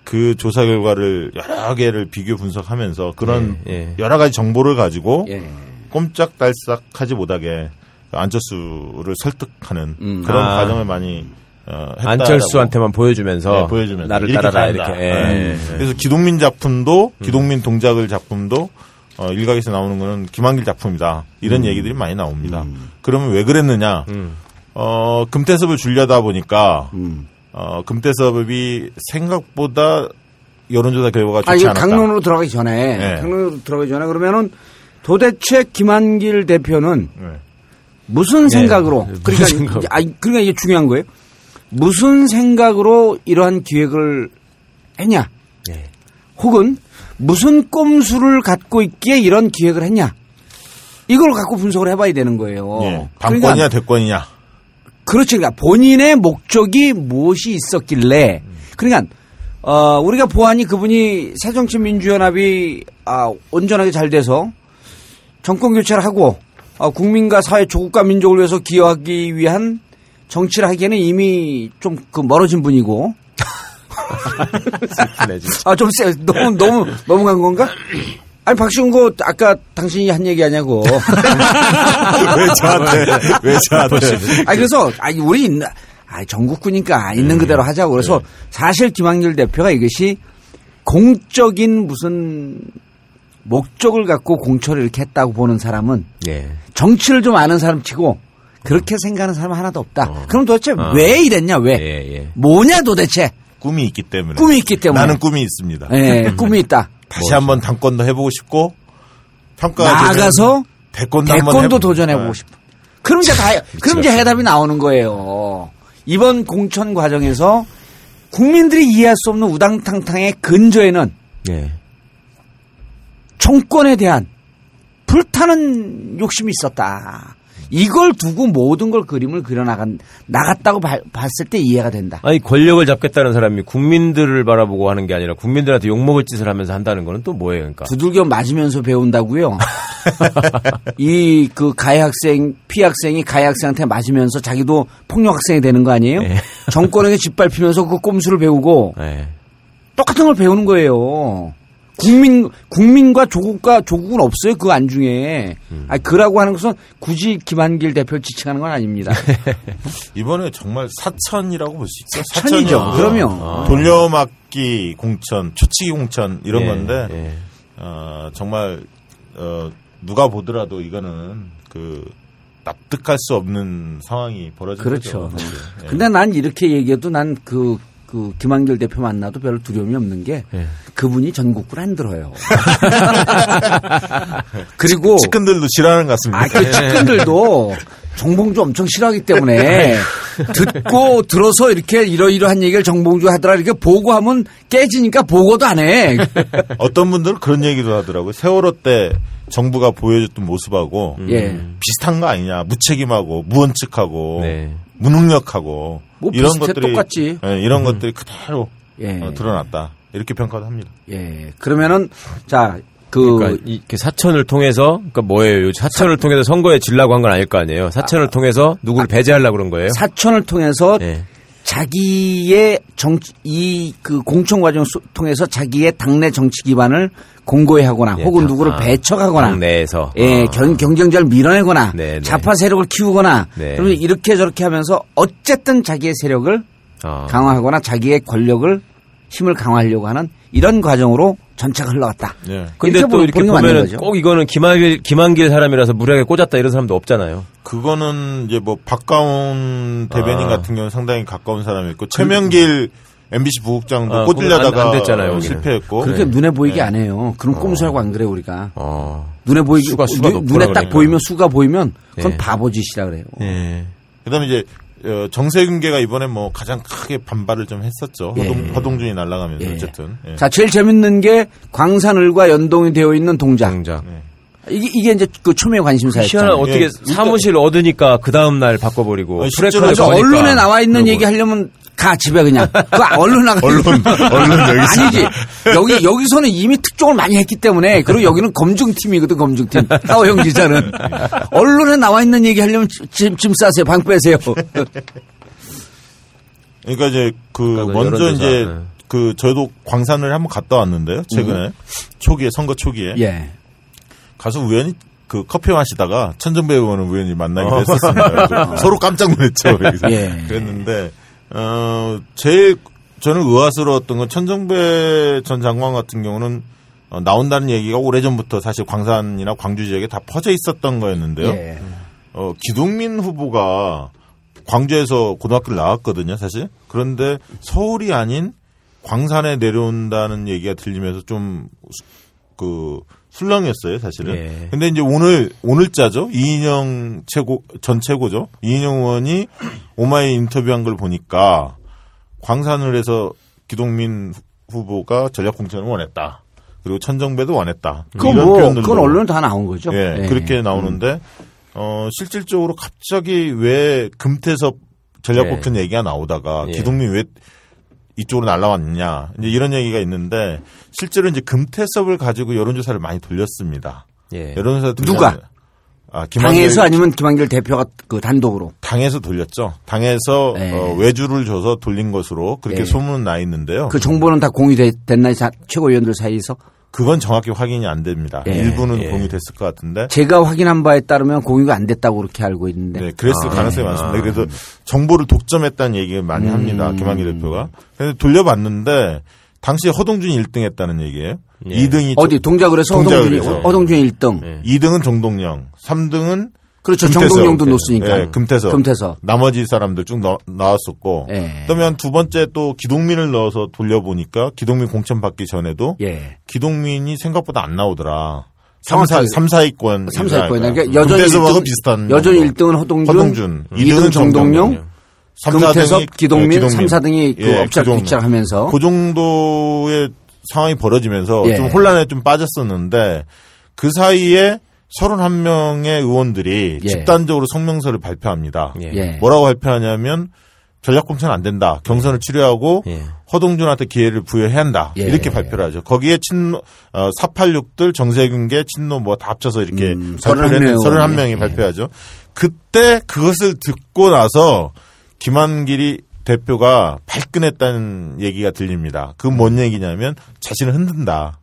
그 조사 결과를 여러 개를 비교 분석하면서 그런 예, 예. 여러 가지 정보를 가지고 예. 꼼짝달싹하지 못하게 안철수를 설득하는 음. 그런 아. 과정을 많이 어, 안철수한테만 보여주면서 네, 보여주면서 나를 이렇게 따라라. 이렇게. 예. 네. 그래서 기동민 작품도 기동민 동작을 작품도 어, 일각에서 나오는 거는 김한길 작품이다 이런 얘기들이 많이 나옵니다. 그러면 왜 그랬느냐? 음. 어, 금태섭을 줄려다 보니까 음. 어, 금태섭이 생각보다 여론조사 결과가 아 좋지 이거 않았다. 강론으로 들어가기 전에 네. 강론으로 들어가기 전에 그러면은 도대체 김한길 대표는 네. 무슨 생각으로 무슨 그러니까 생각? 아 그러니까 이게 중요한 거예요. 무슨 생각으로 이러한 기획을 했냐? 예. 혹은 무슨 꼼수를 갖고 있기에 이런 기획을 했냐? 이걸 갖고 분석을 해봐야 되는 거예요. 예. 방권이냐 대권이냐. 그렇죠. 그러니까 본인의 목적이 무엇이 있었길래, 그러니까 어, 우리가 보아하니 그분이 새정치민주연합이 아, 온전하게 잘 돼서 정권 교체를 하고 어, 국민과 사회 조국과 민족을 위해서 기여하기 위한 정치를 하기에는 이미 좀 그 멀어진 분이고 슬프네, 진짜. 아좀 세, 너무 너무 넘어간 건가? 아니 박시훈고 아까 당신이 한 얘기 하냐고. 왜 저한테? 왜 저한테? 아 그래서 아니 우리 있나 아 전국구니까 있는 그대로 하자고 그래서 사실 김한길 대표가 이것이 공적인 무슨 목적을 갖고 공천을 이렇게 했다고 보는 사람은 예. 정치를 좀 아는 사람 치고 그렇게 생각하는 사람 은 하나도 없다. 그럼 도대체 어. 왜 이랬냐 왜? 예, 예. 뭐냐 도대체? 꿈이 있기 때문에. 꿈이 있기 때문에. 나는 꿈이 있습니다. 예, 꿈이 있다. 다시 한번 당권도 해보고 싶고 평가가 나가서 대권도 한번 대권도 해보- 도전해보고 네. 싶어. 그럼 이제 다, 그럼 이제 해답이 나오는 거예요. 이번 공천 과정에서 국민들이 이해할 수 없는 우당탕탕의 근저에는 예. 정권에 대한 불타는 욕심이 있었다. 이걸 두고 모든 걸 그림을 그려 나간, 나갔다고 봐- 봤을 때 이해가 된다. 아니 권력을 잡겠다는 사람이 국민들을 바라보고 하는 게 아니라 국민들한테 욕 먹을 짓을 하면서 한다는 거는 또 뭐예요, 그러니까? 두들겨 맞으면서 배운다고요. 이 그 가해 학생, 피해 학생이 가해 학생한테 맞으면서 자기도 폭력 학생이 되는 거 아니에요? 네. 정권에게 짓밟히면서 그 꼼수를 배우고 예. 똑같은 걸 배우는 거예요. 국민 국민과 조국과 조국은 없어요 그 안중에. 음. 아니 그라고 하는 것은 굳이 김한길 대표 를 지칭하는 건 아닙니다. 이번에 정말 사천이라고 볼 수 있죠. 사천이죠. 사천이요. 그러면 돌려막기 공천, 초치기 공천 이런 예, 건데 예. 어, 정말 어, 누가 보더라도 이거는 그 납득할 수 없는 상황이 벌어진 그렇죠. 거죠. 예. 근데 난 이렇게 얘기해도 난 그 그 김한길 대표 만나도 별로 두려움이 없는 게 예. 그분이 전국구를 안 들어요. 그리고 측근들도 싫어하는 것 같습니다. 아, 그 측근들도 정봉주 엄청 싫어하기 때문에 듣고 들어서 이렇게 이러이러한 얘기를 정봉주 하더라 이렇게 보고하면 깨지니까 보고도 안 해. 어떤 분들은 그런 얘기도 하더라고요. 세월호 때 정부가 보여줬던 모습하고 예. 비슷한 거 아니냐. 무책임하고 무원칙하고 네. 무능력하고 뭐 이런 비슷해, 것들이 똑같지. 예, 이런 것들이 그대로 예. 어, 드러났다. 이렇게 평가도 합니다. 예. 그러면은 자, 그 그러니까 이그 사천을 통해서 그러니까 뭐예요? 요 사천을 통해서 선거에 질라고 한 건 아닐 거 아니에요. 사천을 통해서 누구를 배제하려고 그런 거예요? 사천을 통해서 예. 자기의 정치 이 그 공천 과정 을 통해서 자기의 당내 정치 기반을 공고히 하거나 예, 혹은 당- 누구를 아, 배척하거나 당내에서 예, 아. 경, 경쟁자를 밀어내거나 네, 네. 좌파 세력을 키우거나 네. 그러면 이렇게 저렇게 하면서 어쨌든 자기의 세력을 아. 강화하거나 자기의 권력을 힘을 강화하려고 하는 이런 과정으로 전체가 흘러갔다. 예. 근데 이렇게 또 보- 이렇게 보면은. 꼭 이거는 김한길 김한길 사람이라서 무리하게 꽂았다 이런 사람도 없잖아요. 그거는 이제 뭐 박가운 대변인 아. 같은 경우는 상당히 가까운 사람이 있고 최명길 MBC 부국장도 아, 꽂으려다가 안- 안 됐잖아요. 실패했고 그렇게 눈에 보이게 네. 안 해요. 그럼 꼼수라고 안 그래 우리가. 어. 눈에 보이게 수가- 수가 눈- 높구나 눈에 딱 그러니까. 보이면 수가 보이면 그건 예. 바보짓이라 그래요. 예. 그다음에 이제 어, 정세균계가 이번에 뭐 가장 크게 반발을 좀 했었죠. 예. 허동, 허동준이 날아가면서 예. 어쨌든 예. 자, 제일 재밌는 게 광산을과 연동이 되어 있는 동작. 장작. 이게, 이게 이제 그 초미의 희한한 관심사였잖아요. 어떻게 예, 사무실 얻으니까 그 다음 날 바꿔버리고 아니, 프레카를. 언론에 나와 있는. 얘기 하려면 가 집에 그냥. 그 언론 나가. 언론 언론 여기 있습니다. 아니지. 여기 여기서는 이미 특종을 많이 했기 때문에 그리고 여기는 검증팀이거든 검증팀. 하호영 기자는 언론에 나와 있는 얘기 하려면 짐, 짐 싸세요. 방 빼세요. 그러니까 이제 그 그러니까 먼저 여론조사, 이제 네. 그 저도 광산을 한번 갔다 왔는데요. 최근에 초기에 선거 초기에 예. 가서 우연히 그 커피 마시다가 천정배 의원을 우연히 만나기도 어. 했었습니다. 서로 깜짝 놀랐죠. 그래서 예. 그랬는데 어 제일 저는 의아스러웠던 건 천정배 전 장관 같은 경우는 어, 나온다는 얘기가 오래전부터 사실 광산이나 광주 지역에 다 퍼져 있었던 거였는데요. 예. 어, 기동민 후보가 광주에서 고등학교를 나왔거든요, 사실. 그런데 서울이 아닌 광산에 내려온다는 얘기가 들리면서 좀, 그, 술렁이었어요, 사실은. 예. 근데 이제 오늘 오늘자죠. 이인영 최고 전 최고죠. 이인영 의원이 오마이 인터뷰한 걸 보니까 광산을 해서 기동민 후보가 전략 공천을 원했다. 그리고 천정배도 원했다. 그건 이런 뭐 표현들도 그건 언론 다 나온 거죠. 예, 예. 그렇게 나오는데 어 실질적으로 갑자기 왜 금태섭 전략 예. 공천 얘기가 나오다가 예. 기동민 왜 이쪽으로 날라왔느냐 이제 이런 얘기가 있는데 실제로 이제 금태섭을 가지고 여론조사를 많이 돌렸습니다. 예. 여론조사 누가? 아, 김한길 당에서 아니면 김한길 대표가 그 단독으로. 당에서 돌렸죠. 당에서 예. 어, 외주를 줘서 돌린 것으로 그렇게 예. 소문은 나 있는데요. 그 정보는 다 공유됐나요? 자- 최고위원들 사이에서? 그건 정확히 확인이 안 됩니다. 예. 일부는 예. 공유 됐을 것 같은데. 제가 확인한 바에 따르면 공유가 안 됐다고 그렇게 알고 있는데. 네, 그랬을 가능성이 많습니다. 그래서 정보를 독점했다는 얘기를 많이 음. 합니다. 김한길 대표가. 그래서 돌려봤는데 당시에 허동준이 1등 했다는 얘기예요. 예. 2등이 어디 동작을 해서 허동준이 동작을에서. 허동준이 1등. 예. 2등은 정동영, 3등은 그렇죠. 정동영도 놓으니까. 예, 금태섭. 금태섭. 나머지 사람들 쭉 넣, 나왔었고. 예. 한두 번째 또 기동민을 넣어서 돌려보니까 기동민 공천 받기 전에도 예. 기동민이 생각보다 안 나오더라. 정확하게. 3, 4, 2권. 3, 4위권. 그러니까 여전히 금태섭하고 1등, 비슷한. 여전히 정도. 1등은 허동준, 허동준, 2등은 이등은 정동영, 정동영. 삼, 금태섭, 사등이- 기동민, 예, 기동민. 3, 4등이 그 예. 빅작하면서 그 정도의 상황이 벌어지면서 예. 좀 혼란에 좀 빠졌었는데 그 사이에 31명의 의원들이 예. 집단적으로 성명서를 발표합니다. 예. 예. 뭐라고 발표하냐면 전략 공천 안 된다. 경선을 치료하고 예. 허동준한테 기회를 부여해야 한다. 예. 이렇게 발표를 하죠. 거기에 친노 어, 486들 정세균계 친노 뭐 다 합쳐서 이렇게 음, 발표를 31 했는데 명이. 31명이 예. 발표하죠. 그때 그것을 듣고 나서 김한길이 대표가 발끈했다는 얘기가 들립니다. 그 뭔 얘기냐면 자신을 흔든다.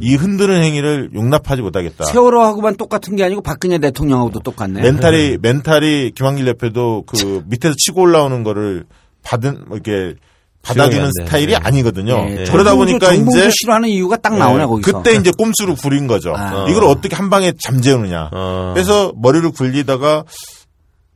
이 흔드는 행위를 용납하지 못하겠다. 세월호하고만 똑같은 게 아니고 박근혜 대통령하고도 똑같네. 멘탈이 멘탈이 김한길 대표도 그 밑에서 치고 올라오는 거를 받은 뭐 이렇게 받아주는. 스타일이 네. 아니거든요. 예. 그러다 정봉주, 보니까 이제 싫어하는 이유가 딱 나오네 예, 거기서. 그때 이제 꼼수를 부린 거죠. 아. 이걸 어떻게 한 방에 잠재우느냐. 어. 그래서 머리를 굴리다가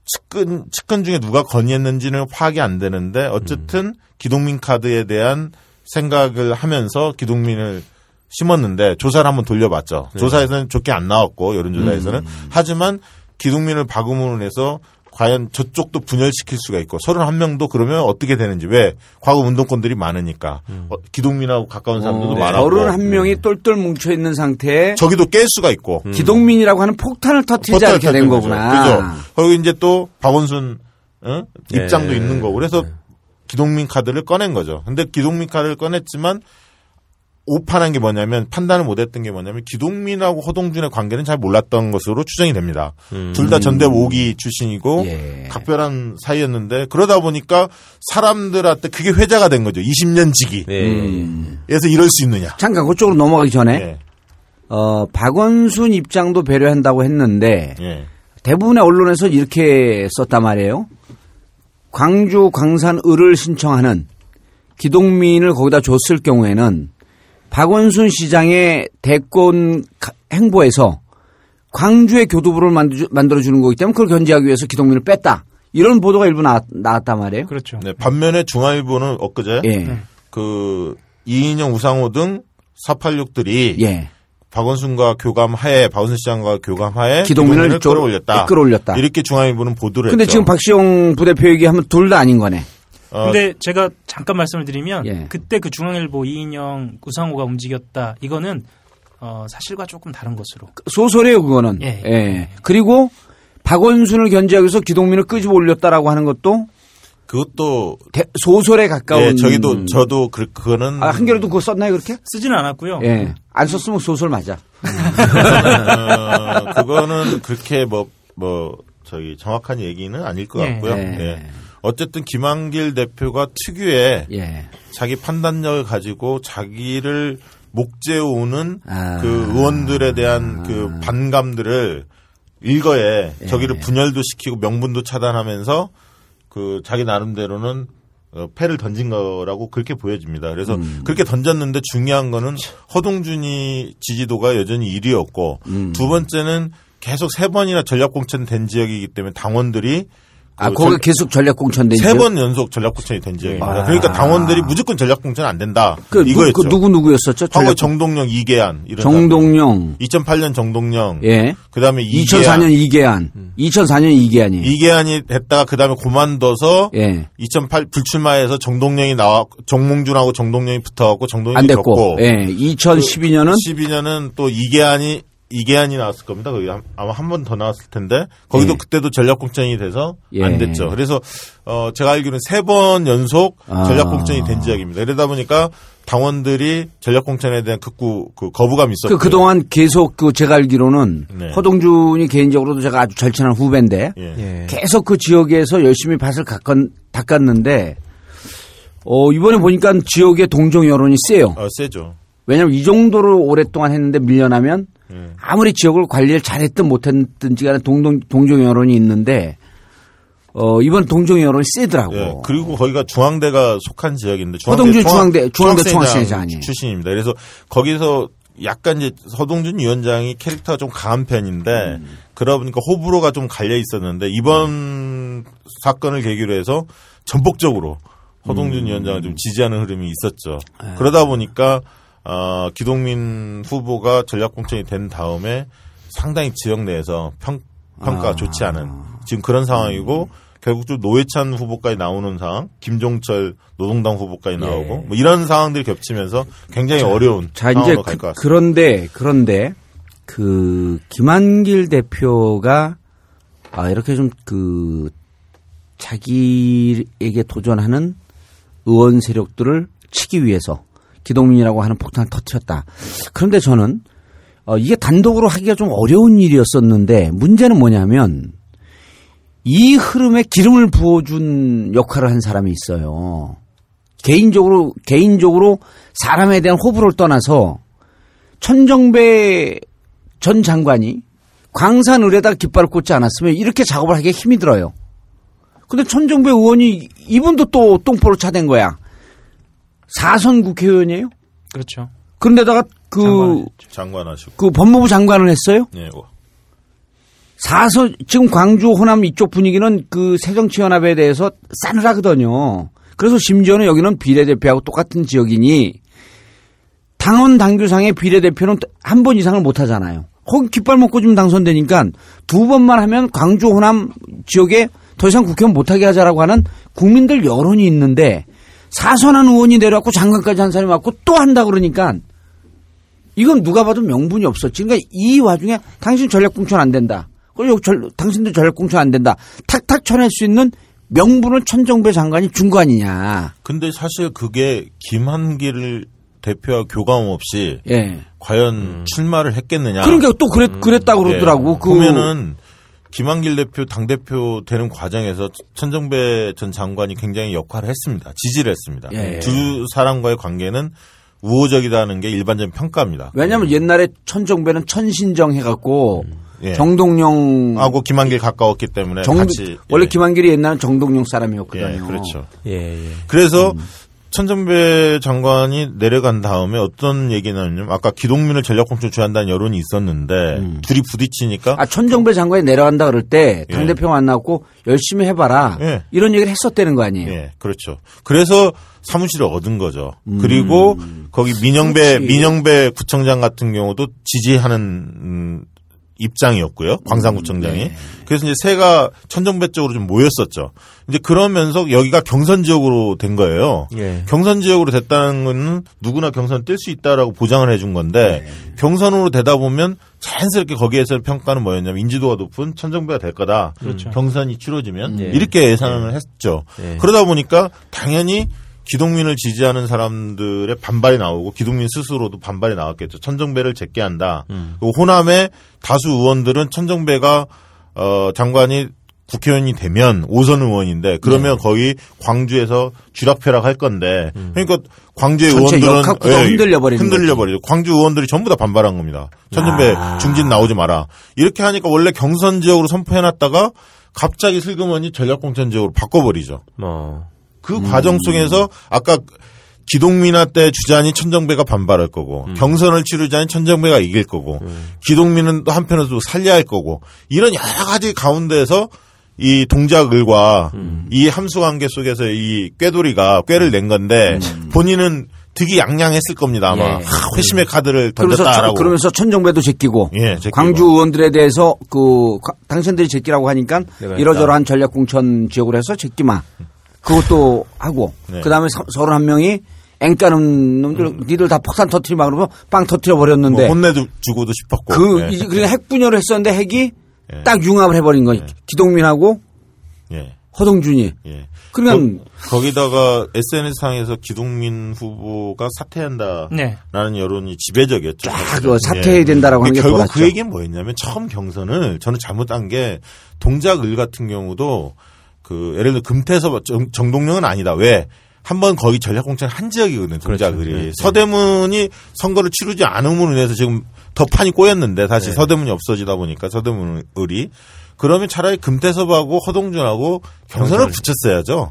측근 측근 중에 누가 건의했는지는 파악이 안 되는데 어쨌든 기동민 카드에 대한 생각을 하면서 기동민을 심었는데 조사를 한번 돌려봤죠. 조사에서는 좋게 안 나왔고 여론조사에서는. 하지만 기동민을 박음으로 해서 과연 저쪽도 분열시킬 수가 있고 31명도 그러면 어떻게 되는지 왜 과거 운동권들이 많으니까. 어, 기동민하고 가까운 사람들도 어, 많았고. 어른 한 명이 똘똘 뭉쳐 있는 상태에 저기도 깰 수가 있고. 기동민이라고 하는 폭탄을 터뜨리지 않게 된 거구나. 그죠. 그리고 이제 또 박원순 어? 입장도 네. 있는 거고. 그래서 기동민 카드를 꺼낸 거죠. 근데 기동민 카드를 꺼냈지만 오판한 게 뭐냐면 판단을 못했던 게 뭐냐면 기동민하고 허동준의 관계는 잘 몰랐던 것으로 추정이 됩니다. 둘다 전대 5기 출신이고 예. 각별한 사이였는데 그러다 보니까 사람들한테 그게 회자가 된 거죠. 20년 지기. 예. 에서 이럴 수 있느냐. 잠깐 그쪽으로 넘어가기 전에 예. 어, 박원순 입장도 배려한다고 했는데 예. 대부분의 언론에서 이렇게 썼단 말이에요. 광주 광산 을을 신청하는 기동민을 거기다 줬을 경우에는 박원순 시장의 대권 가- 행보에서 광주의 교두부를 만들어 주는 거기 때문에 그걸 견제하기 위해서 기동민을 뺐다. 이런 보도가 일부 나왔, 나왔 단 말이에요. 그렇죠. 네, 반면에 중앙일보는 엊그제 예. 그 이인영, 우상호 등 486들이 예. 박원순과 교감하에 박원순 시장과 교감하에 기동민을 기동민을 쪽- 끌어올렸다. 네, 끌어올렸다. 이렇게 중앙일보는 보도를 근데 했죠. 지금 박시영 부대표 얘기하면 둘 다 아닌 거네. 어, 근데 제가 잠깐 말씀을 드리면 예. 그때 그 중앙일보 이인영 우상호가 움직였다. 이거는 어, 사실과 조금 다른 것으로. 소설이에요, 그거는. 예. 예. 그리고 박원순을 견제하기 위해서 기동민을 끄집어 올렸다라고 하는 것도 그것도 대- 소설에 가까운. 예, 저기도 저도 그 그거는 아, 한겨레도 그거 썼나요, 그렇게? 쓰지는 않았고요. 예. 안 썼으면 소설 맞아. 어, 그거는 그렇게 뭐뭐 저기 정확한 얘기는 아닐 것 예. 같고요. 예. 예. 어쨌든 김한길 대표가 특유의 예. 자기 판단력을 가지고 자기를 목재오는 아. 그 의원들에 대한 그 반감들을 일거에 예. 저기를 분열도 시키고 명분도 차단하면서 그 자기 나름대로는 어, 패를 던진 거라고 그렇게 보여집니다. 그래서 음. 그렇게 던졌는데 중요한 거는 허동준이 지지도가 여전히 1위였고 음. 두 번째는 계속 세 번이나 전략공천 된 지역이기 때문에 당원들이 아, 그 거기 전- 계속 전략 공천된 세? 번 연속 전략공천이 된 지역입니다. 아. 그러니까 당원들이 무조건 전략공천 안 된다. 그, 누, 이거였죠. 그 누구 누구였었죠? 과거 정동영, 이계한 이런 정동영. 2008년 정동영, 예. 그다음에 2004년 이계한. 2004년 이계한이. 이계한이 했다가 그다음에 그만둬서 예. 2008 불출마해서 정동영이 나와 정몽준하고 정동영이 붙어갖고 정동영이 안 됐고. 졌고 예. 2012년은 12년은 또 이계한이 이계한이 나왔을 겁니다. 거기 한- 아마 한 번 더 나왔을 텐데 거기도 예. 그때도 전략 공천이 돼서 예. 안 됐죠. 그래서 어 제가 알기로는 세 번 연속 아. 전략 공천이 된 지역입니다. 이러다 보니까 당원들이 전략 공천에 대한 극구 그 거부감이 있었고 그, 그동안 계속 그 제가 알기로는 네. 허동준이 개인적으로도 제가 아주 절친한 후배인데 예. 예. 계속 그 지역에서 열심히 밭을 깎은, 닦았 는데 어, 이번에 보니까 지역의 동정 여론이 세요. 어, 세죠. 왜냐하면 이 정도로 오랫동안 했는데 밀려나면 예. 아무리 지역을 관리를 잘했든 못했든지 간에 동동, 동정 여론이 있는데 어, 이번 동정 여론이 세더라고. 예, 그리고 거기가 중앙대가 속한 지역인데 허동준 중앙- 중앙대- 중앙대 중학생회장 총학생회장이에요. 출신입니다. 그래서 거기서 약간 이제 서동준 위원장이 캐릭터가 좀 강한 편인데 음. 그러다 보니까 호불호가 좀 갈려 있었는데 이번 사건을 계기로 해서 전폭적으로 허동준 음. 위원장을 좀 지지하는 흐름이 있었죠. 네. 그러다 보니까 어, 기동민 후보가 전략 공천이 된 다음에 상당히 지역 내에서 평, 평가 아. 가 좋지 않은 지금 그런 상황이고 결국 좀 노회찬 후보까지 나오는 상황, 김종철 노동당 후보까지 나오고 뭐 이런 상황들이 겹치면서 굉장히 어려운 예. 자, 상황으로 갈것 그, 같습니다. 그런데, 그런데, 그, 김한길 대표가, 아, 이렇게 좀 그, 자기에게 도전하는 의원 세력들을 치기 위해서 기동민이라고 하는 폭탄을 터뜨렸다. 그런데 저는, 어, 이게 단독으로 하기가 좀 어려운 일이었었는데, 문제는 뭐냐면, 이 흐름에 기름을 부어준 역할을 한 사람이 있어요. 개인적으로 개인적으로 사람에 대한 호불호를 떠나서 천정배 전 장관이 광산 을에다 깃발을 꽂지 않았으면 이렇게 작업을 하기가 힘이 들어요. 근데 천정배 의원이 이분도 또 똥포로 차댄 거야. 사선 국회의원이에요. 그렇죠. 그런데다가 그, 장관하시고. 그 법무부 장관을 했어요. 예, 어. 사선 지금 광주 호남 이쪽 분위기는 그 새정치연합에 대해서 싸늘하거든요. 그래서 심지어는 여기는 비례대표하고 똑같은 지역이니 당원 당규상의 비례대표는 한 번 이상을 못 하잖아요. 거기 깃발 먹고 좀 당선되니까 두 번만 하면 광주 호남 지역에 더 이상 국회의원 못하게 하자라고 하는 국민들 여론이 있는데 사선한 의원이 내려왔고 장관까지 한 사람이 왔고 또 한다 그러니까 이건 누가 봐도 명분이 없었지. 그러니까 이 와중에 당신 전략공천 안 된다. 그리고 절- 당신도 전략공천 안 된다. 탁탁 쳐낼 수 있는 명분을 천정배 장관이 준 거 아니냐. 근데 사실 그게 김한길 대표와 교감 없이 예. 과연 출마를 했겠느냐. 그러니까 또 그랬, 그랬다고 그러더라고. 예. 그. 보면은 김한길 대표 당 대표 되는 과정에서 천정배 전 장관이 굉장히 역할을 했습니다. 지지를 했습니다. 예. 두 사람과의 관계는 우호적이다는 게 일반적인 평가입니다. 왜냐면 옛날에 천정배는 천신정 해갖고 예. 정동영. 하고 김한길 가까웠기 때문에 정, 같이 원래 예. 김한길이 옛날은 정동영 사람이었거든요. 예, 그렇죠. 예, 예. 그래서 음. 천정배 장관이 내려간 다음에 어떤 얘기는 하냐면 아까 기동민을 전략공천 주한다는 여론이 있었는데 둘이 부딪히니까 음. 아, 천정배 장관이 내려간다 그럴 때 예. 당대표 만나고 열심히 해봐라. 예. 이런 얘기를 했었다는 거 아니에요. 예, 그렇죠. 그래서 사무실을 얻은 거죠. 음. 그리고 거기 민영배 그렇지. 민영배 구청장 같은 경우도 지지하는 음, 입장이었고요. 광산구청장이. 네. 그래서 이제 새가 천정배 쪽으로 좀 모였었죠. 이제 그러면서 여기가 경선 지역으로 된 거예요. 예. 경선 지역으로 됐다는 건 누구나 경선 뛸 수 있다라고 보장을 해준 건데 네. 경선으로 되다 보면 자연스럽게 거기에서 평가는 뭐였냐면 인지도가 높은 천정배가 될 거다. 그렇죠. 경선이 치러지면 예. 이렇게 예상을 했죠. 예. 그러다 보니까 당연히 기동민을 지지하는 사람들의 반발이 나오고 기동민 스스로도 반발이 나왔겠죠. 천정배를 제껴 한다. 음. 호남의 다수 의원들은 천정배가 어 장관이 국회의원이 되면 오선 의원인데 그러면 네. 거의 광주에서 쥐락펴락 할 건데 그러니까 광주의 음. 의원들은 역학구도 흔들려 버리는 흔들려 버리죠. 광주 의원들이 전부 다 반발한 겁니다. 천정배 아. 중진 나오지 마라. 이렇게 하니까 원래 경선 지역으로 선포해 놨다가 갑자기 슬그머니 전략공천 지역으로 바꿔 버리죠. 뭐. 그 과정 속에서 아까 기동민화 때 주자니 천정배가 반발할 거고 경선을 치르자니 천정배가 이길 거고 기동민은 또 한편으로 또 살려야 할 거고 이런 여러 가지 가운데에서 이 동작을과 음. 이 함수 관계 속에서 이 꾀돌이가 꾀를 낸 건데 본인은 득이 양양했을 겁니다 아마 예. 하, 회심의 카드를 그러면서, 던졌다라고. 천- 그러면서 천정배도 제끼고, 예, 제끼고. 광주 의원들에 대해서 그 과- 당신들이 제끼라고 하니까 이러저러한 전략 공천 지역으로 해서 제끼 마. 그것도 하고 네. 그다음에 서른 한 명이 앵까는 놈들 니들 다 폭탄 터트리 막 그러고 빵 터트려 버렸는데 뭐 혼내주고도 싶었고. 그 예. 이제 그냥 핵 분열을 했었는데 핵이 예. 딱 융합을 해버린 거예요. 기동민하고 예. 허동준이. 예. 그러면 거, 기다가 SNS 상에서 기동민 후보가 사퇴한다라는 네. 여론이 지배적이었죠. 쫙 사퇴해야 된다라고 하는 게 결국 돌았죠. 그 얘기는 뭐였냐면 처음 경선을 저는 잘못한 게 동작을 같은 경우도 그 예를 들어 금태섭 정, 정동영은 아니다. 왜? 한번 거기 전략공천 한 지역이거든요. 동작을이 그렇죠. 네. 서대문이 선거를 치르지 않음으로 인해서 지금 더 판이 꼬였는데 다시 네. 서대문이 없어지다 보니까 서대문을이 그러면 차라리 금태섭하고 허동준하고 경선을 붙였어야죠.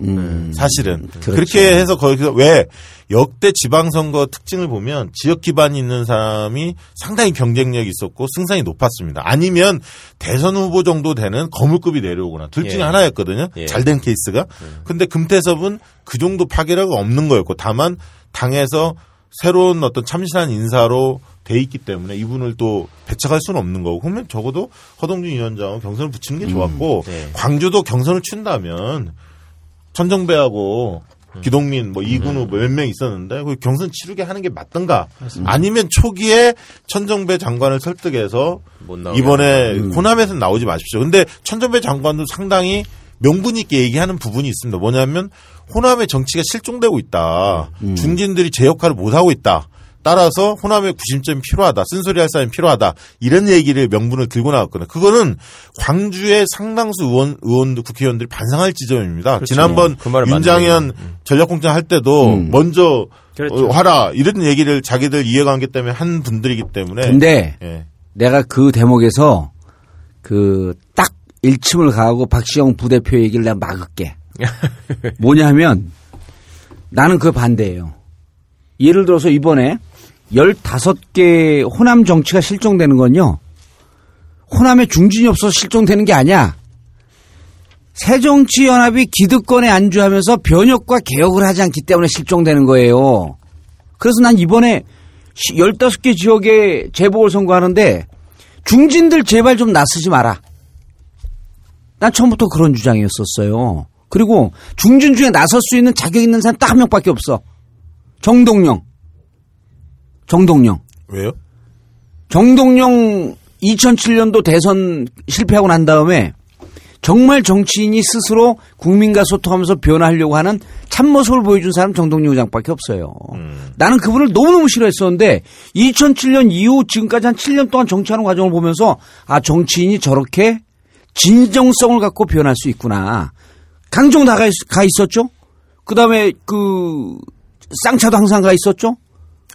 사실은 그렇죠. 그렇게 해서 거기서 왜 역대 지방선거 특징을 보면 지역 기반이 있는 사람이 상당히 경쟁력이 있었고 승산이 높았습니다. 아니면 대선 후보 정도 되는 거물급이 내려오거나 둘 중에 예. 하나였거든요. 예. 잘된 케이스가. 근데 금태섭은 그 정도 파괴력이 없는 거였고 다만 당에서 새로운 어떤 참신한 인사로 돼 있기 때문에 이분을 또 배척할 수는 없는 거고 그러면 적어도 허동준 위원장은 경선을 붙이는 게 좋았고 네. 광주도 경선을 친다면 천정배하고 기동민 뭐 이근우 몇명 있었는데 그 경선 치르게 하는 게 맞던가 아니면 초기에 천정배 장관을 설득해서 이번에 호남에서 나오지 마십시오. 근데 천정배 장관도 상당히 명분 있게 얘기하는 부분이 있습니다. 뭐냐면 호남의 정치가 실종되고 있다. 중진들이 제 역할을 못 하고 있다. 따라서 호남의 구심점이 필요하다. 쓴소리 할 사람이 필요하다. 이런 얘기를 명분을 들고 나왔거든요. 그거는 광주의 상당수 의원, 의원들, 국회의원들이 반성할 지점입니다. 지난번 그 윤장현 전략공천 할 때도 먼저 그렇죠. 어, 하라. 이런 얘기를 자기들 이해관계 때문에 한 분들이기 때문에. 근데 예. 내가 그 대목에서 그 딱 일침을 가하고 박시영 부대표 얘기를 내가 막을게. 뭐냐 하면 나는 그 반대예요. 예를 들어서 이번에 15개 호남 정치가 실종되는 건요. 호남에 중진이 없어서 실종되는 게 아니야. 새정치연합이 기득권에 안주하면서 변혁과 개혁을 하지 않기 때문에 실종되는 거예요. 그래서 난 이번에 15개 지역에 재보궐선거 하는데 중진들 제발 좀 나서지 마라. 난 처음부터 그런 주장이었었어요. 그리고 중진 중에 나설 수 있는 자격 있는 사람 딱 한 명밖에 없어. 정동영. 정동영. 왜요? 정동영 2007년도 대선 실패하고 난 다음에 정말 정치인이 스스로 국민과 소통하면서 변화하려고 하는 참모습을 보여준 사람 정동영 의장밖에 없어요. 나는 그분을 너무너무 싫어했었는데 2007년 이후 지금까지 한 7년 동안 정치하는 과정을 보면서 아 정치인이 저렇게 진정성을 갖고 변할 수 있구나. 강종 있, 가 있었죠. 그다음에 그 쌍차도 항상 가 있었죠.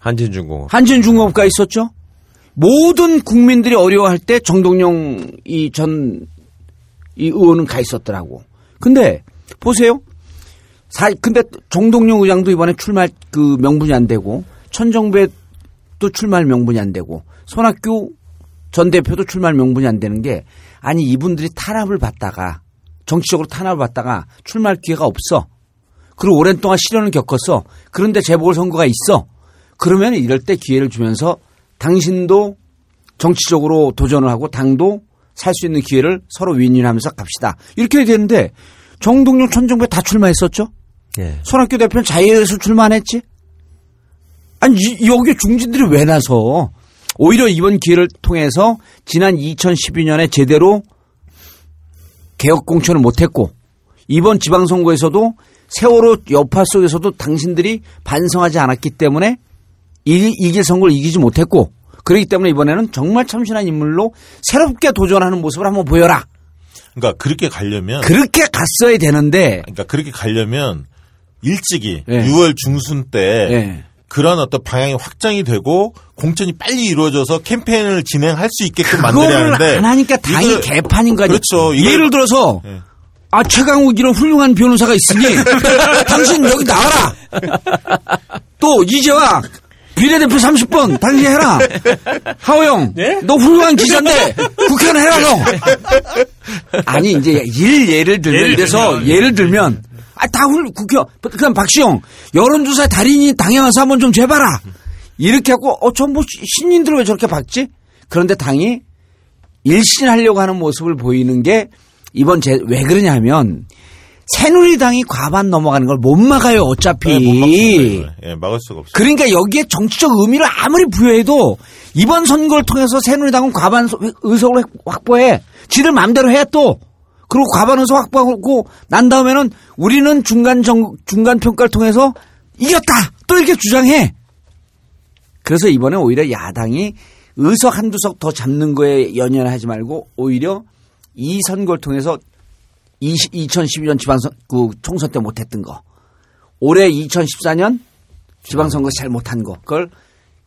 한진중공업. 한진중공업가 있었죠. 모든 국민들이 어려워할 때 정동영 이 전이 의원은 가 있었더라고. 근데 보세요. 사 근데 정동영 의장도 이번에 출마 그 명분이 안 되고 천정배도 출마할 명분이 안 되고 손학규 전 대표도 출마할 명분이 안 되는 게 아니 이분들이 탄압을 받다가 정치적으로 탄압을 받다가 출마할 기회가 없어. 그리고 오랜 동안 시련을 겪었어. 그런데 재보궐 선거가 있어. 그러면 이럴 때 기회를 주면서 당신도 정치적으로 도전을 하고 당도 살 수 있는 기회를 서로 윈윈하면서 갑시다. 이렇게 해야 되는데 정동영 천정배 다 출마했었죠. 예. 손학규 대표는 자유에서 출마 안 했지? 아니 이- 여기 중진들이 왜 나서 오히려 이번 기회를 통해서 지난 2012년에 제대로 개혁 공천을 못했고 이번 지방선거에서도 세월호 여파 속에서도 당신들이 반성하지 않았기 때문에 이, 이길 선거를 이기지 못했고 그렇기 때문에 이번에는 정말 참신한 인물로 새롭게 도전하는 모습을 한번 보여라. 그러니까 그렇게 가려면 그렇게 갔어야 되는데 그러니까 그렇게 가려면 일찍이 예. 6월 중순 때 예. 그런 어떤 방향이 확정이 되고 공천이 빨리 이루어져서 캠페인을 진행할 수 있게끔 만들어야 하는데 안 하니까 당이 이걸- 개판인 거 아니에요. 그렇죠. 이걸- 예를 들어서 예. 아 최강욱 이런 훌륭한 변호사가 있으니 당신 여기 나와라. 또 이제와 비례대표 30번 당신 해라. 하호영, 너 훌륭한 기자인데 국회의원 해라 너. 아니 이제 일 예를 들면 예를 들면. 예를 들면 아다 국회 그냥 박시영 여론조사 달인이 당에 와서 한번 좀 재봐라 이렇게 하고 어저뭐 신인들 왜 저렇게 박지? 그런데 당이 일신하려고 하는 모습을 보이는 게 이번 제 왜 그러냐면 새누리당이 과반 넘어가는 걸 못 막아요 어차피. 네, 못. 예, 막을 수가 없어요. 그러니까 여기에 정치적 의미를 아무리 부여해도 이번 선거를 통해서 새누리당은 과반 소- 의석을 확보해. 지들 마음대로 해 또. 그리고 과반 의석 확보하고 난 다음에는 우리는 중간 정, 중간 평가를 통해서 이겼다. 또 이렇게 주장해. 그래서 이번에 오히려 야당이 의석 한두 석 더 잡는 거에 연연하지 말고 오히려 이 선거를 통해서 20, 2012년 지방선 그 총선 때 못했던 거 올해 2014년 지방선거 잘 못한 거 그걸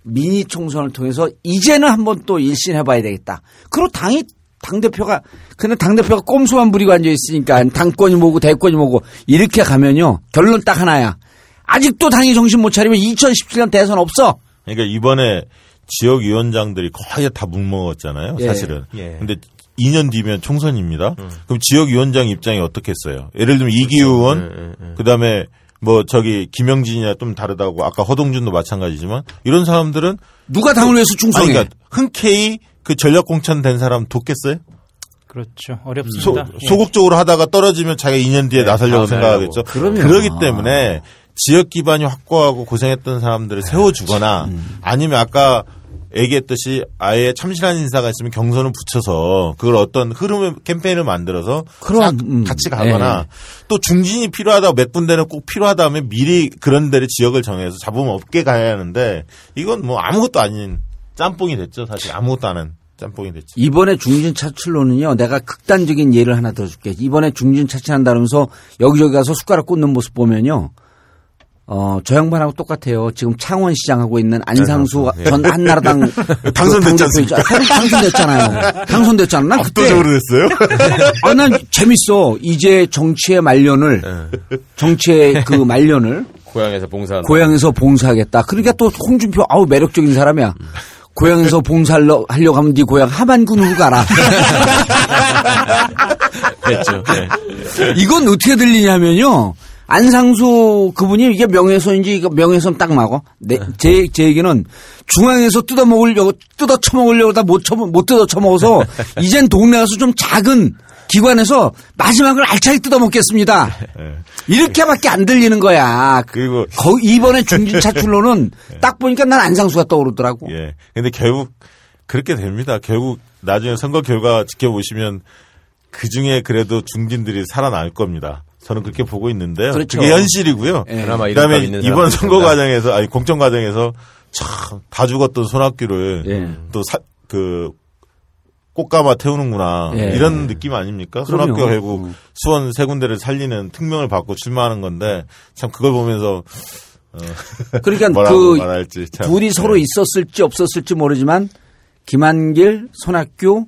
미니 총선을 통해서 이제는 한번 또 일신해봐야 되겠다. 그리고 당이 당 대표가 근데 당 대표가 꼼수만 부리고 앉아 있으니까 당권이 뭐고 대권이 뭐고 이렇게 가면요 결론 딱 하나야. 아직도 당이 정신 못 차리면 2017년 대선 없어. 그러니까 이번에 지역위원장들이 거의 다 묵먹었잖아요, 예. 사실은. 예. 근데 2년 뒤면 총선입니다. 그럼 지역위원장 입장이 어떻겠어요? 예를 들면 이기우 의원, 그 다음에 뭐 저기 김영진이나 좀 다르다고 아까 허동준도 마찬가지지만 이런 사람들은 누가 당을 위해서 아니, 충성해? 그러니까 흔쾌히 그 전략 공천 된 사람 돕겠어요? 그렇죠. 소, 어렵습니다. 예. 소극적으로 하다가 떨어지면 자기가 2년 뒤에 나서려고 다음에 생각하겠죠. 그럼요. 그러기 때문에 지역 기반이 확고하고 고생했던 사람들을 세워주거나 아니면 아까 얘기했듯이 아예 참신한 인사가 있으면 경선을 붙여서 그걸 어떤 흐름의 캠페인을 만들어서 싹 음. 같이 가거나 또 중진이 필요하다고 몇 군데는 꼭 필요하다면 미리 그런 데를 지역을 정해서 잡으면 없게 가야 하는데 이건 뭐 아무것도 아닌 짬뽕이 됐죠 사실 아무것도 안 한 짬뽕이 됐죠. 이번에 중진 차출로는요, 내가 극단적인 예를 하나 더 줄게. 이번에 중진 차출한다면서 여기저기 가서 숟가락 꽂는 모습 보면요, 어, 저 양반하고 똑같아요. 지금 창원시장 하고 있는 안상수 예. 전 한나라당 당선됐지 그 않습니까? 당선됐잖아요. 당선됐잖아. 난 그때 압도적으로 됐어요? 아, 난 재밌어. 이제 정치의 말년을 정치의 그 말년을 고향에서 봉사. 고향에서 봉사하겠다. 그러니까 또 홍준표 아우 매력적인 사람이야. 고향에서 봉사를 하려고 하면 네 고향 하만군으로 가라. 됐죠. 네. 이건 어떻게 들리냐면요. 안상수 그분이 이게 명예훼손인지 이거 명예훼손 딱 막어. 내, 제, 제 얘기는 중앙에서 뜯어 먹으려고, 뜯어 처먹으려고 다 못, 처, 못 뜯어 처먹어서 이젠 동네 가서 좀 작은 기관에서 마지막을 알차게 뜯어 먹겠습니다. 이렇게밖에 안 들리는 거야. 그리고 거, 이번에 중진 차 출로는 딱 보니까 난 안상수가 떠오르더라고. 예. 근데 결국 그렇게 됩니다. 결국 나중에 선거 결과 지켜보시면 그 중에 그래도 중진들이 살아날 겁니다. 저는 그렇게 보고 있는데요. 그렇죠. 게 현실이고요. 예. 그나마 그다음에 이번 선거. 과정에서 아니 공천 과정에서 참 다 죽었던 손학규를 예. 또그 꽃가마 태우는구나 예. 이런 느낌 아닙니까? 손학규가 결국 음. 수원 세 군데를 살리는 특명을 받고 출마하는 건데 참 그걸 보면서 그러니까 뭐라고 그 말할지 참 둘이 서로 예. 있었을지 없었을지 모르지만 김한길, 손학규,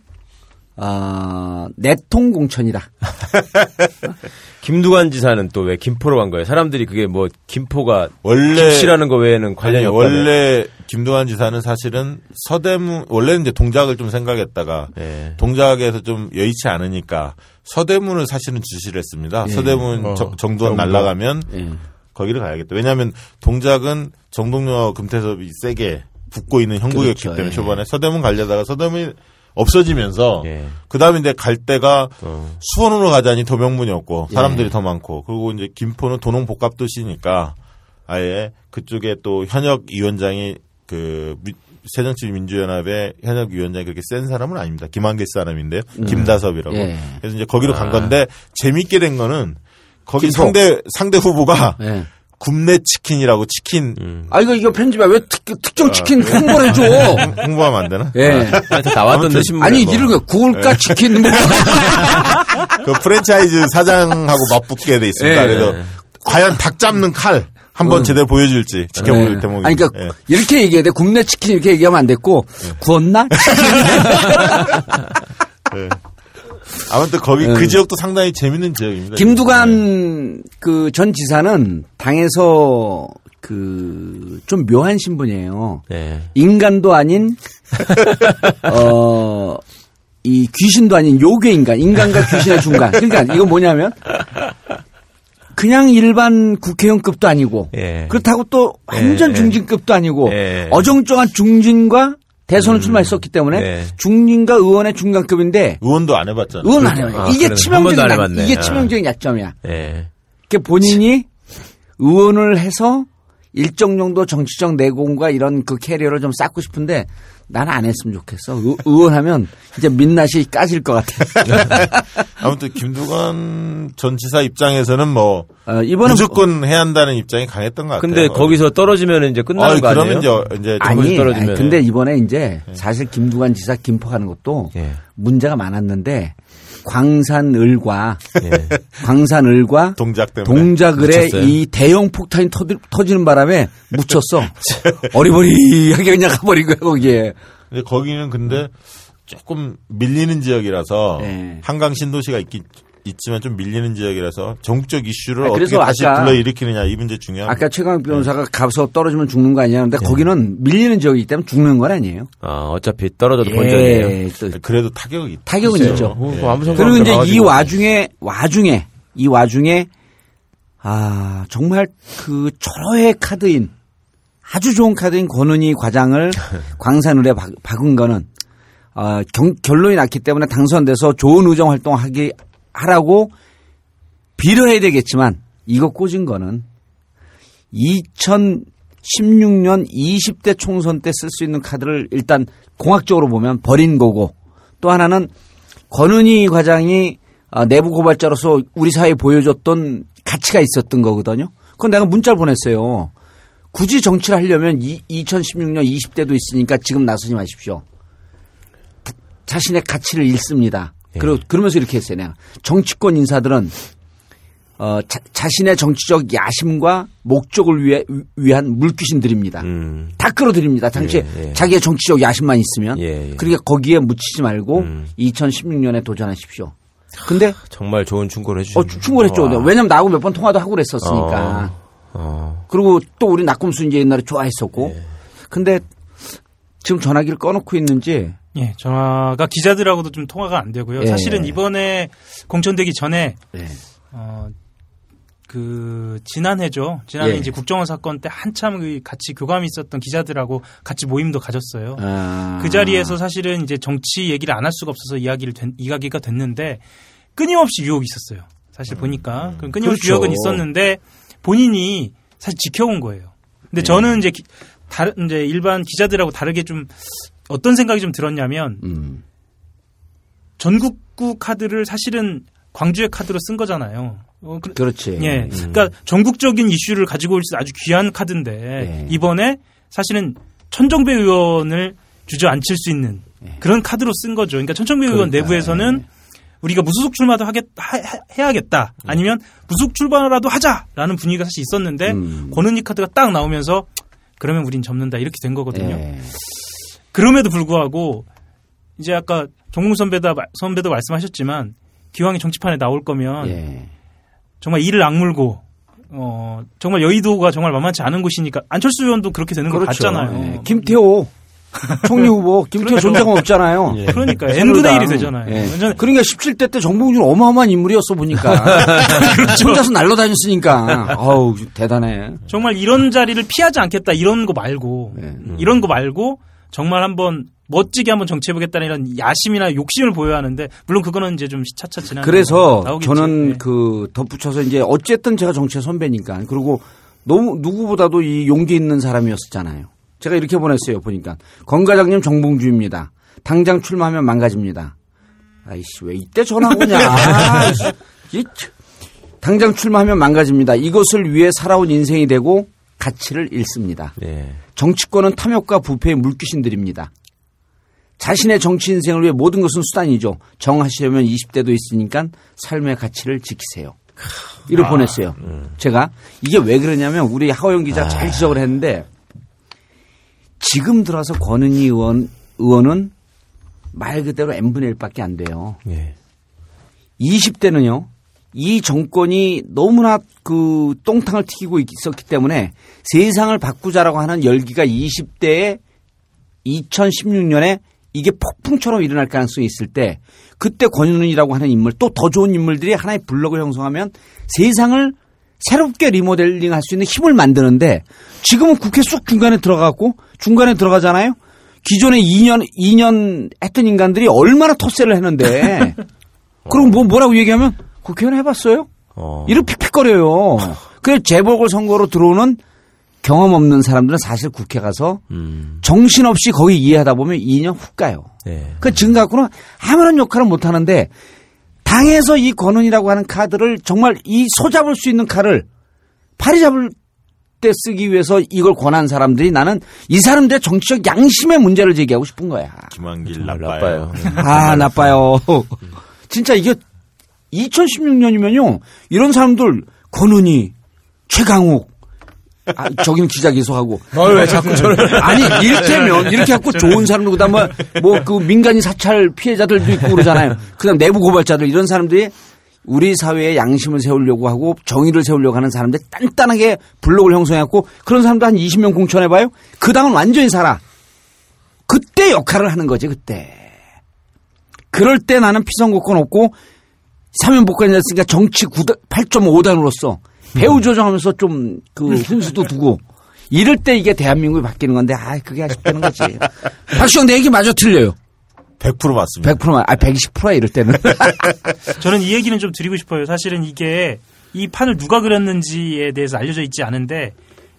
아, 내통 공천이다. 김두관 지사는 또 왜 김포로 간 거예요? 사람들이 그게 뭐 김포가 원래 김씨라는 거 외에는 관련이 없다며. 원래 김두한 지사는 사실은 서대문 원래는 이제 동작을 좀 생각했다가 예. 동작에서 좀 여의치 않으니까 서대문을 사실은 지시를 했습니다. 서대문 어, 정- 정도. 날라가면 예. 거기를 가야겠다. 왜냐하면 동작은 정동영하고 금태섭이 세게 붙고 있는 형국이었기 그렇죠. 때문에 예. 초반에 서대문 가려다가 서대문이 없어지면서 예. 그 다음에 이제 갈 때가 어. 수원으로 가자니 도명문이었고 예. 사람들이 더 많고 그리고 이제 김포는 도농 복합 도시니까 아예 그쪽에 또 현역 위원장이 그 미- 새정치민주연합의 현역 위원장이 그렇게 센 사람은 아닙니다. 김한길 사람인데요. 김다섭이라고. 예. 그래서 이제 거기로 간 아. 건데 재밌게 된 거는 거기 김포. 상대 상대 후보가 예. 굽네 치킨이라고 치킨 음. 아, 이거, 이거 편집이야. 왜 특, 특정 치킨 아, 홍보를 해줘? 홍보하면 안 되나? 예. 다 나왔던데 아무튼 신문에 아니, 뭐. 이런 거, 구울까 치킨, 뭐. 그 프랜차이즈 사장하고 맞붙게 돼 있습니다. 예. 그래서 과연 닭 잡는 칼 한번 제대로 보여줄지 지켜볼 예. 대목입니다. 아니, 그러니까 예. 이렇게 얘기해야 돼. 굽네 치킨 이렇게 얘기하면 안 됐고, 구웠나? 예. 아무튼 거기 그 지역도 상당히 재밌는 지역입니다. 김두관 그 전 지사는 당에서 그 좀 묘한 신분이에요. 예. 인간도 아닌 어 이 귀신도 아닌 요괴 인간, 인간과 귀신의 중간. 그러니까 이거 뭐냐면 그냥 일반 국회의원급도 아니고 예. 그렇다고 또 완전 예, 예. 중진급도 아니고 예. 어정쩡한 중진과 대선을 출마했었기 때문에 예. 중진과 의원의 중간급인데 의원도 안 해봤잖아요. 의원 안 해요. 아, 이게 치명적인. 이게 아. 치명적인 약점이야. 예. 그 본인이 의원을 해서 일정 정도 정치적 내공과 이런 그 캐리어를 좀 쌓고 싶은데 나는 안 했으면 좋겠어. 의, 의원하면 이제 민낯이 까질 것 같아. 아무튼 김두관 전 지사 입장에서는 뭐 어, 이번은 무조건 해야 한다는 입장이 강했던 것 같아요. 근데 거기서 떨어지면 이제 끝나는 아, 거 아니에요? 그러면 이제 이제 아니, 떨어지면. 아니, 근데 이번에 이제 사실 김두관 지사 김포 가는 것도 예. 문제가 많았는데 광산을과 예. 광산을과 동작 때문에 동작을에? 이 대형 폭탄이 터지, 터지는 바람에 묻혔어. 어리버리하게 그냥 가버린 거야 거기에. 거기는 근데 조금 밀리는 지역이라서 네. 한강 신도시가 있긴 있지만 좀 밀리는 지역이라서 전국적 이슈를 아, 어떻게 그래서 다시 아까- 불러일으키느냐 이 문제 중요합니다. 아까 최강 변호사가 가서 떨어지면 죽는 거 아니냐 근데 거기는 밀리는 지역이기 때문에 죽는 건 아니에요. 아, 어차피 떨어져도 본전이에요. 예, 또 그래도 타격이 있- 타격은 있어요. 있죠. 어, 예. 뭐 그리고 이제 이. 와중에 와중에 이 와중에 아 정말 그 절호의 카드인 아주 좋은 카드인 권은희 과장을 광산을에 박- 박은 거는 어, 경- 결론이 났기 때문에 당선돼서 좋은 의정 활동하기 하라고 빌어야 되겠지만 이거 꽂은 거는 2016년 20대 총선 때 쓸 수 있는 카드를 일단 공학적으로 보면 버린 거고 또 하나는 권은희 과장이 아, 내부 고발자로서 우리 사회에 보여줬던 가치가 있었던 거거든요. 그건 내가 문자를 보냈어요. 굳이 정치를 하려면 이, 2016년 20대도 있으니까 지금 나서지 마십시오. 자- 자신의 가치를 잃습니다. 그러, 그러면서 이렇게 했어요. 내가. 정치권 인사들은 어, 자, 신의 정치적 야심과 목적을 위해, 위한 물귀신들입니다. 음. 다 끌어들입니다. 당시에 예, 예. 자기의 정치적 야심만 있으면. 예, 예. 그러니까 거기에 묻히지 말고 음. 2016년에 도전하십시오. 근데 정말 좋은 충고를 어, 해주셨네요. 추- 충고를 했죠. 와. 왜냐면 나하고 몇 번 통화도 하고 그랬었으니까. 어. 그리고 또 우리 낙검수 이제 옛날에 좋아했었고. 근데 지금 전화기를 꺼놓고 있는지 예, 전화가 기자들하고도 좀 통화가 안 되고요. 예. 사실은 이번에 공천되기 전에 네. 어, 그 지난해죠. 지난해 예. 이제 국정원 사건 때 한참 그 같이 교감이 있었던 기자들하고 같이 모임도 가졌어요. 아. 그 자리에서 사실은 이제 정치 얘기를 안 할 수가 없어서 이야기를 된, 이야기가 됐는데 끊임없이 유혹이 있었어요. 사실 보니까 그럼 끊임없이 그렇죠. 유혹은 있었는데 본인이 사실 지켜온 거예요. 근데 저는 이제 기- 다른 이제 일반 기자들하고 다르게 좀 어떤 생각이 좀 들었냐면 음. 전국구 카드를 사실은 광주의 카드로 쓴 거잖아요. 어, 그- 그렇지. 예. 그러니까 전국적인 이슈를 가지고 올 수 아주 귀한 카드인데 예. 이번에 사실은 천정배 의원을 주저앉힐 수 있는 그런 카드로 쓴 거죠. 그러니까 천정배 의원 예. 그러니까, 내부에서는 우리가 무소속 출마도 하겠 하, 해야겠다. 아니면 무소속 출마라도 하자라는 분위기가 사실 있었는데 음. 권은희 카드가 딱 나오면서 그러면 우린 접는다 이렇게 된 거거든요. 예. 그럼에도 불구하고 이제 아까 정몽 선배도 선배도 말씀하셨지만 기왕에 정치판에 나올 거면 예. 정말 이를 악물고 어 정말 여의도가 정말 만만치 않은 곳이니까 안철수 의원도 그렇게 되는 걸 그렇죠. 봤잖아요. 예. 김태호 총리 후보 김태호. 존재감 없잖아요. 그러니까 새누리당. n분의 1이 되잖아요. 예. 그러니까 17대 때 정봉준 어마어마한 인물이었어 보니까 그렇죠. 혼자서 날라다녔으니까 아우 대단해. 정말 이런 자리를 피하지 않겠다 이런 거 말고 예. 이런 거 말고 정말 한번 멋지게 한번 정치해보겠다는 이런 야심이나 욕심을 보여야 하는데 물론 그거는 이제 좀 차차 지나 그래서. 저는 예. 그 덧붙여서 이제 어쨌든 제가 정치의 선배니까 그리고 너무 누구보다도 이 용기 있는 사람이었잖아요. 제가 이렇게 보냈어요. 보니까 건과장님 정봉주입니다. 당장 출마하면 망가집니다. 아이씨 왜 이때 전화 오냐? 참. 당장 출마하면 망가집니다. 이것을 위해 살아온 인생이 되고 가치를 잃습니다. 예. 정치권은 탐욕과 부패의 물귀신들입니다. 자신의 정치 인생을 위해 모든 것은 수단이죠. 정하시려면 20대도 있으니까 삶의 가치를 지키세요. 이를 보냈어요. 제가 이게 왜 그러냐면 우리 하호영 기자 잘 지적을 했는데 지금 들어서 권은희 의원 의원은 말 그대로 n분의 1밖에 안 돼요. 예. 20대는요. 이 정권이 너무나 그 똥탕을 튀기고 있었기 때문에 세상을 바꾸자라고 하는 열기가 20대에 2016년에 이게 폭풍처럼 일어날 가능성이 있을 때 그때 권윤이라고 하는 인물 또 더 좋은 인물들이 하나의 블록을 형성하면 세상을 새롭게 리모델링 할 수 있는 힘을 만드는데 지금은 국회 쑥 중간에 들어가고 중간에 들어가잖아요. 기존에 2년 2년 했던 인간들이 얼마나 토세를 했는데 그럼 뭐 뭐라고 얘기하면 국회의원 해봤어요? 어. 이렇게 픽픽거려요. 그래 재보궐 선거로 들어오는 경험 없는 사람들은 사실 국회 가서 음. 정신없이 거기 이해하다 보면 2년 훅 가요. 네. 그 지금 갖고는 아무런 역할을 못 하는데 당에서 이 권은이라고 하는 카드를 정말 이 소잡을 수 있는 칼을 팔이 잡을 때 쓰기 위해서 이걸 권한 사람들이 나는 이 사람들의 정치적 양심의 문제를 제기하고 싶은 거야. 김한길 나빠요. 나빠요. 아, 나빠요. 진짜 이게 2016년이면요. 이런 사람들 권은희, 최강욱, 아, 저기는 기자 계속하고. 왜 자꾸 저를. 아니, 이를테면, 이렇게 갖고 좋은 사람들, 그 다음에 뭐 그 민간인 사찰 피해자들도 있고 그러잖아요. 그 다음 내부 고발자들, 이런 사람들이 우리 사회에 양심을 세우려고 하고 정의를 세우려고 하는 사람들 단단하게 블록을 형성해갖고 그런 사람도 한 20명 공천해봐요. 그 다음은 완전히 살아. 그때 역할을 하는 거지, 그때. 그럴 때 나는 피선거권 없고 사면복권이 됐으니까 정치 8.5단으로서 배우 조정하면서 좀 그 훈수도 두고 이럴 때 이게 대한민국이 바뀌는 건데 아 그게 아쉽다는 거지. 박수영 내 얘기 마저 틀려요. 100% 맞습니다. 100%만 아 120%야 이럴 때는. 저는 이 얘기는 좀 드리고 싶어요. 사실은 이게 이 판을 누가 그렸는지에 대해서 알려져 있지 않은데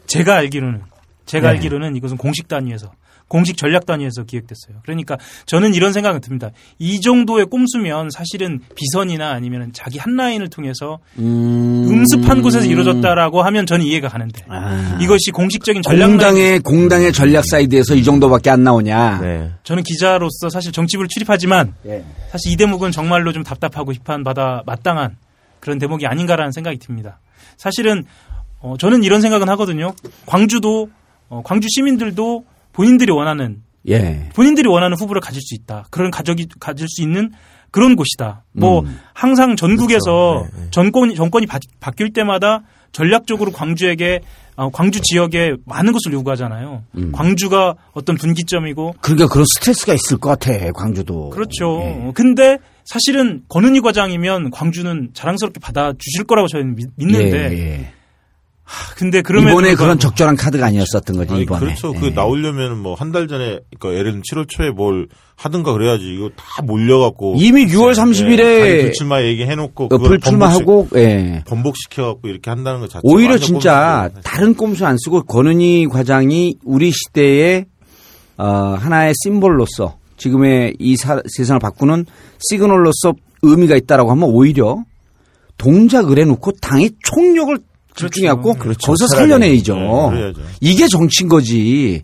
제가 알기로는 제가 네. 알기로는 이것은 공식 단위에서 공식 전략 단위에서 기획됐어요. 그러니까 저는 이런 생각이 듭니다. 이 정도의 꼼수면 사실은 비선이나 아니면 자기 한 라인을 통해서 음... 음습한 곳에서 이루어졌다라고 하면 저는 이해가 가는데 아. 이것이 공식적인 전략 라인 공당의 공당의 전략 사이드에서 이 정도밖에 안 나오냐. 네. 저는 기자로서 사실 정치부를 출입하지만 예. 사실 이 대목은 정말로 좀 답답하고 비판받아 마땅한 그런 대목이 아닌가라는 생각이 듭니다. 사실은 어, 저는 이런 생각은 하거든요. 광주도 어, 광주 시민들도 본인들이 원하는 예. 본인들이 원하는 후보를 가질 수 있다. 그런 가족이 가질 수 있는 그런 곳이다. 뭐 음. 항상 전국에서 그렇죠. 네, 네. 정권 정권이 바, 바뀔 때마다 전략적으로 광주에게 어, 광주 지역에 많은 것을 요구하잖아요. 음. 광주가 어떤 분기점이고 그러니까 그런 스트레스가 있을 것 같아 광주도. 그렇죠. 예. 근데 사실은 권은희 과장이면 광주는 자랑스럽게 받아 주실 거라고 저는 믿- 믿는데 예, 예. 근데 그러면 이번에 그런 적절한 카드가 아니었었던 거지 아니, 이번에. 그렇죠. 그 예. 나오려면 뭐 한 달 전에 그러니까 예를 들면 7월 초에 뭘 하든가 그래야지 이거 다 몰려갖고 이미 6월 30일에 예, 불출마 얘기해놓고 어, 불출마하고 예. 번복시켜갖고 이렇게 한다는 것 자체가 오히려 진짜 꼼수예요. 다른 꼼수 안 쓰고 권은희 과장이 우리 시대의 어, 하나의 심볼로서 지금의 이 사- 세상을 바꾸는 시그널로서 의미가 있다라고 하면 오히려 동작을 해놓고 당의 총력을 집중해갖고 그렇죠. 거기서. 살려내야죠. 네. 이게 정치인 거지.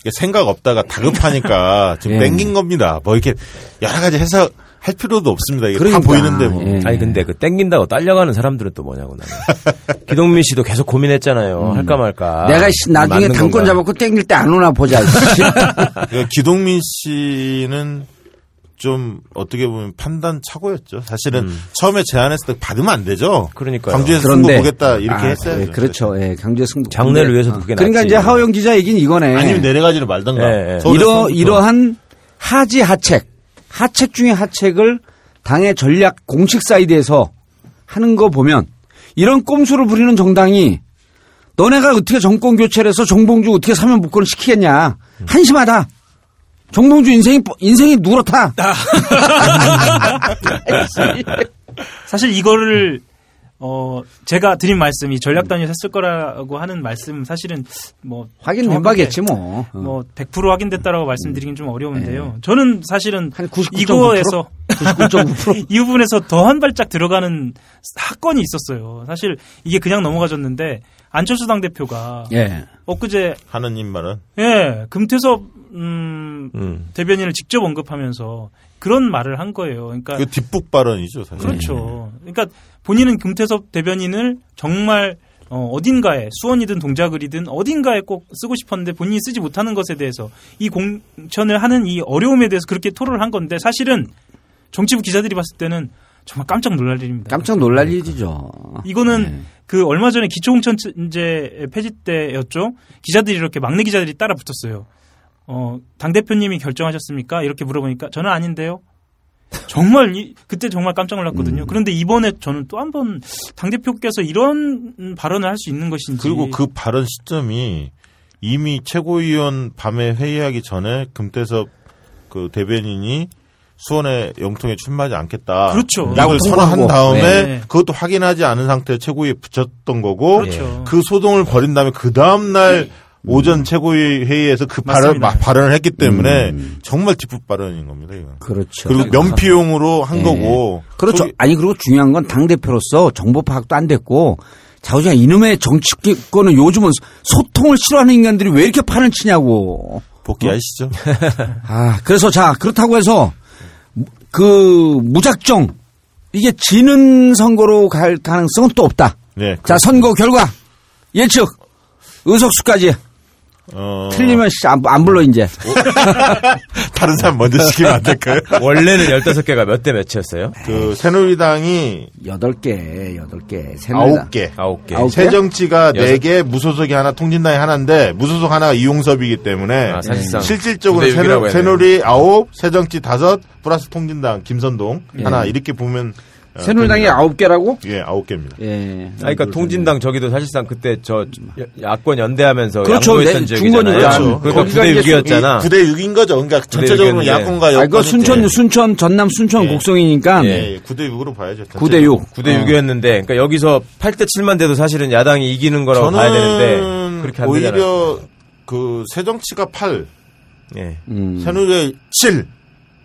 이게 생각 없다가 다급하니까 지금 예. 땡긴 겁니다. 뭐 이렇게 여러 가지 해석할 필요도 없습니다. 이게 그러니까, 다 보이는데 뭐. 예. 아니 근데 그 땡긴다고 딸려가는 사람들은 또 뭐냐고 나는. 기동민 씨도 계속 고민했잖아요. 할까 말까. 음. 내가 씨, 나중에 당권 건가. 잡았고 땡길 때 안 오나 보자. 씨. 그러니까 기동민 씨는 좀 어떻게 보면 판단 착오였죠. 사실은 처음에 제안했을 때 받으면 안 되죠. 그러니까요. 광주에서 승부 그런데 보겠다 이렇게 아, 했어요. 예, 그렇죠. 예, 광주의 승부. 장래를 위해서도 어, 그게 그러니까 낫지. 이제 하호영 기자 얘기는 이거네. 아니면 내려가지를 말던가. 예, 예. 이러. 이러한 하지 하책, 하책 중에 하책을 당의 전략 공식 사이드에서 하는 거 보면 이런 꼼수를 부리는 정당이 너네가 어떻게 정권 교체를 해서 정봉주 어떻게 사면 복권을 시키겠냐. 한심하다. 정봉주 인생이 인생이 누렇다. 사실 이거를 어 제가 드린 말씀이 전략 단위에서 했을 거라고 하는 말씀 사실은 뭐 확인된 바겠지 뭐. 어. 뭐100% 확인됐다라고 말씀드리긴 좀 어려운데요. 저는 사실은 한 99.9%? 이거에서 99.9%? 이 부분에서 더 한 발짝 들어가는 사건이 있었어요. 사실 이게 그냥 넘어가졌는데 안철수 당 대표가 예. 엊그제 하느님 말은 예 금태섭 음, 음. 대변인을 직접 언급하면서 그런 말을 한 거예요. 그러니까 그 뒷북 발언이죠. 사실. 그렇죠. 그러니까 본인은 금태섭 대변인을 정말 어, 어딘가에 수원이든 동작을이든 어딘가에 꼭 쓰고 싶었는데 본인이 쓰지 못하는 것에 대해서 이 공천을 하는 이 어려움에 대해서 그렇게 토론을 한 건데 사실은 정치부 기자들이 봤을 때는 정말 깜짝 놀랄 일입니다. 깜짝 놀랄 일이죠. 이거는 네. 그 얼마 전에 기초공천제 폐지 때였죠. 기자들이 이렇게 막내 기자들이 따라 붙었어요. 어, 당대표님이 결정하셨습니까? 이렇게 물어보니까 저는 아닌데요. 정말 이, 그때 정말 깜짝 놀랐거든요. 음. 그런데 이번에 저는 또 한 번 당대표께서 이런 발언을 할 수 있는 것인지 그리고 그 발언 시점이 이미 최고위원 밤에 회의하기 전에 금태섭 그 대변인이 수원에 영통에 출마하지 않겠다. 그렇죠. 라고 선언한. 다음에 네. 그것도 확인하지 않은 상태에 최고위에 붙였던 거고 그렇죠. 그 소동을 벌인 다음에 그 다음 날 오전 최고위 회의에서 그 발언. 마- 발언을 했기 때문에 음. 정말 뒷북 발언인 겁니다. 이건. 그렇죠. 그리고 면피용으로 한 네. 거고. 그렇죠. 소위- 아니 그리고 중요한 건 당 대표로서 정보 파악도 안 됐고 자우지가 이놈의 정치권은 요즘은 소통을 싫어하는 인간들이 왜 이렇게 판을 치냐고. 복귀하시죠. 아 그래서 자 그렇다고 해서 그 무작정 이게 지는 선거로 갈 가능성은 또 없다. 네. 자 선거 결과 예측 의석수까지 어, 틀리면 씨, 안, 안 불러 이제. 다른 사람 먼저 시키면 안 될까요? 원래는 15개가 몇 대 몇이었어요? 그 새누리당이 여덟 개, 여덟 개, 아홉 개. 아홉 개. 아홉 개? 새정치가 여섯. 네 개, 무소속이 하나, 통진당이 하나인데 무소속 하나가 이용섭이기 때문에 아, 사실상 실질적으로 구대 육이라고 새누. 새누리 아홉, 새정치 다섯, 플러스 통진당 김선동 하나 이렇게 보면 어, 새누리당이 됩니다. 아홉 개라고? 예 아홉 개입니다. 예. 아, 그러니까 통진당 저기도 사실상 그때 저 야- 야권 연대하면서 그렇죠. 양보했던 네, 지역이잖아요. 중건이니까. 그러니까 거기가 9대 이제 6이었잖아. 9대 6인 거죠. 그러니까 전체적으로. 야권과 아, 여권이 이거 순천, 순천, 전남 순천 예. 곡성이니까 예, 9대 6으로 봐야죠. 9대 6. 9대 6이었는데 그러니까 여기서 8대 7만 돼도 사실은 야당이 이기는 거라고 저는 봐야 되는데 그렇게 안 되잖아요. 오히려 그 새정치가 8, 예. 음. 새누리 7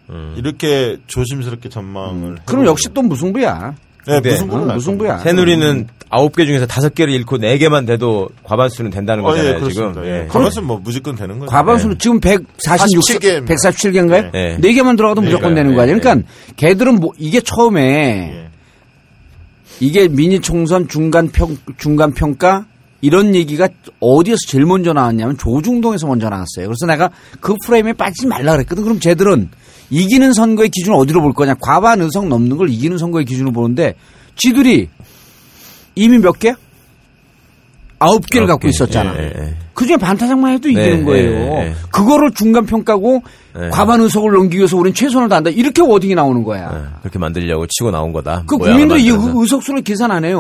음. 이렇게 조심스럽게 전망을. 그럼 역시 또 무승부야. 네, 네. 무슨 어, 무승부야. 새누리는 9개 중에서 5개를 잃고 4개만 돼도 과반수는 된다는 어, 예, 거잖아요, 그렇습니다. 지금. 예. 예. 과반수 뭐 무조건 되는 거죠. 과반수는 지금 146, 47개. 147개인가요? 네. 네 개만 들어가도 무조건 그러니까요. 되는 거 아니에요? 네, 그러니까 걔들은 뭐 이게 처음에 예. 이게 미니 총선 중간 평 중간 평가 이런 얘기가 어디에서 제일 먼저 나왔냐면 조중동에서 먼저 나왔어요. 그래서 내가 그 프레임에 빠지지 말라 그랬거든. 그럼 쟤들은 이기는 선거의 기준을 어디로 볼 거냐? 과반 의석 넘는 걸 이기는 선거의 기준으로 보는데 지들이 이미 몇 개? 아홉 개를 갖고 개. 있었잖아. 예, 예. 그중에 반타작만 해도 이기는 네, 거예요. 네, 네. 그거를 중간 평가고 네. 과반 의석을 넘기기 위해서 우리는 최선을 다한다. 이렇게 워딩이 나오는 거야. 예, 그렇게 만들려고 치고 나온 거다. 그 국민들이 이. 의석수를 계산 안 해요.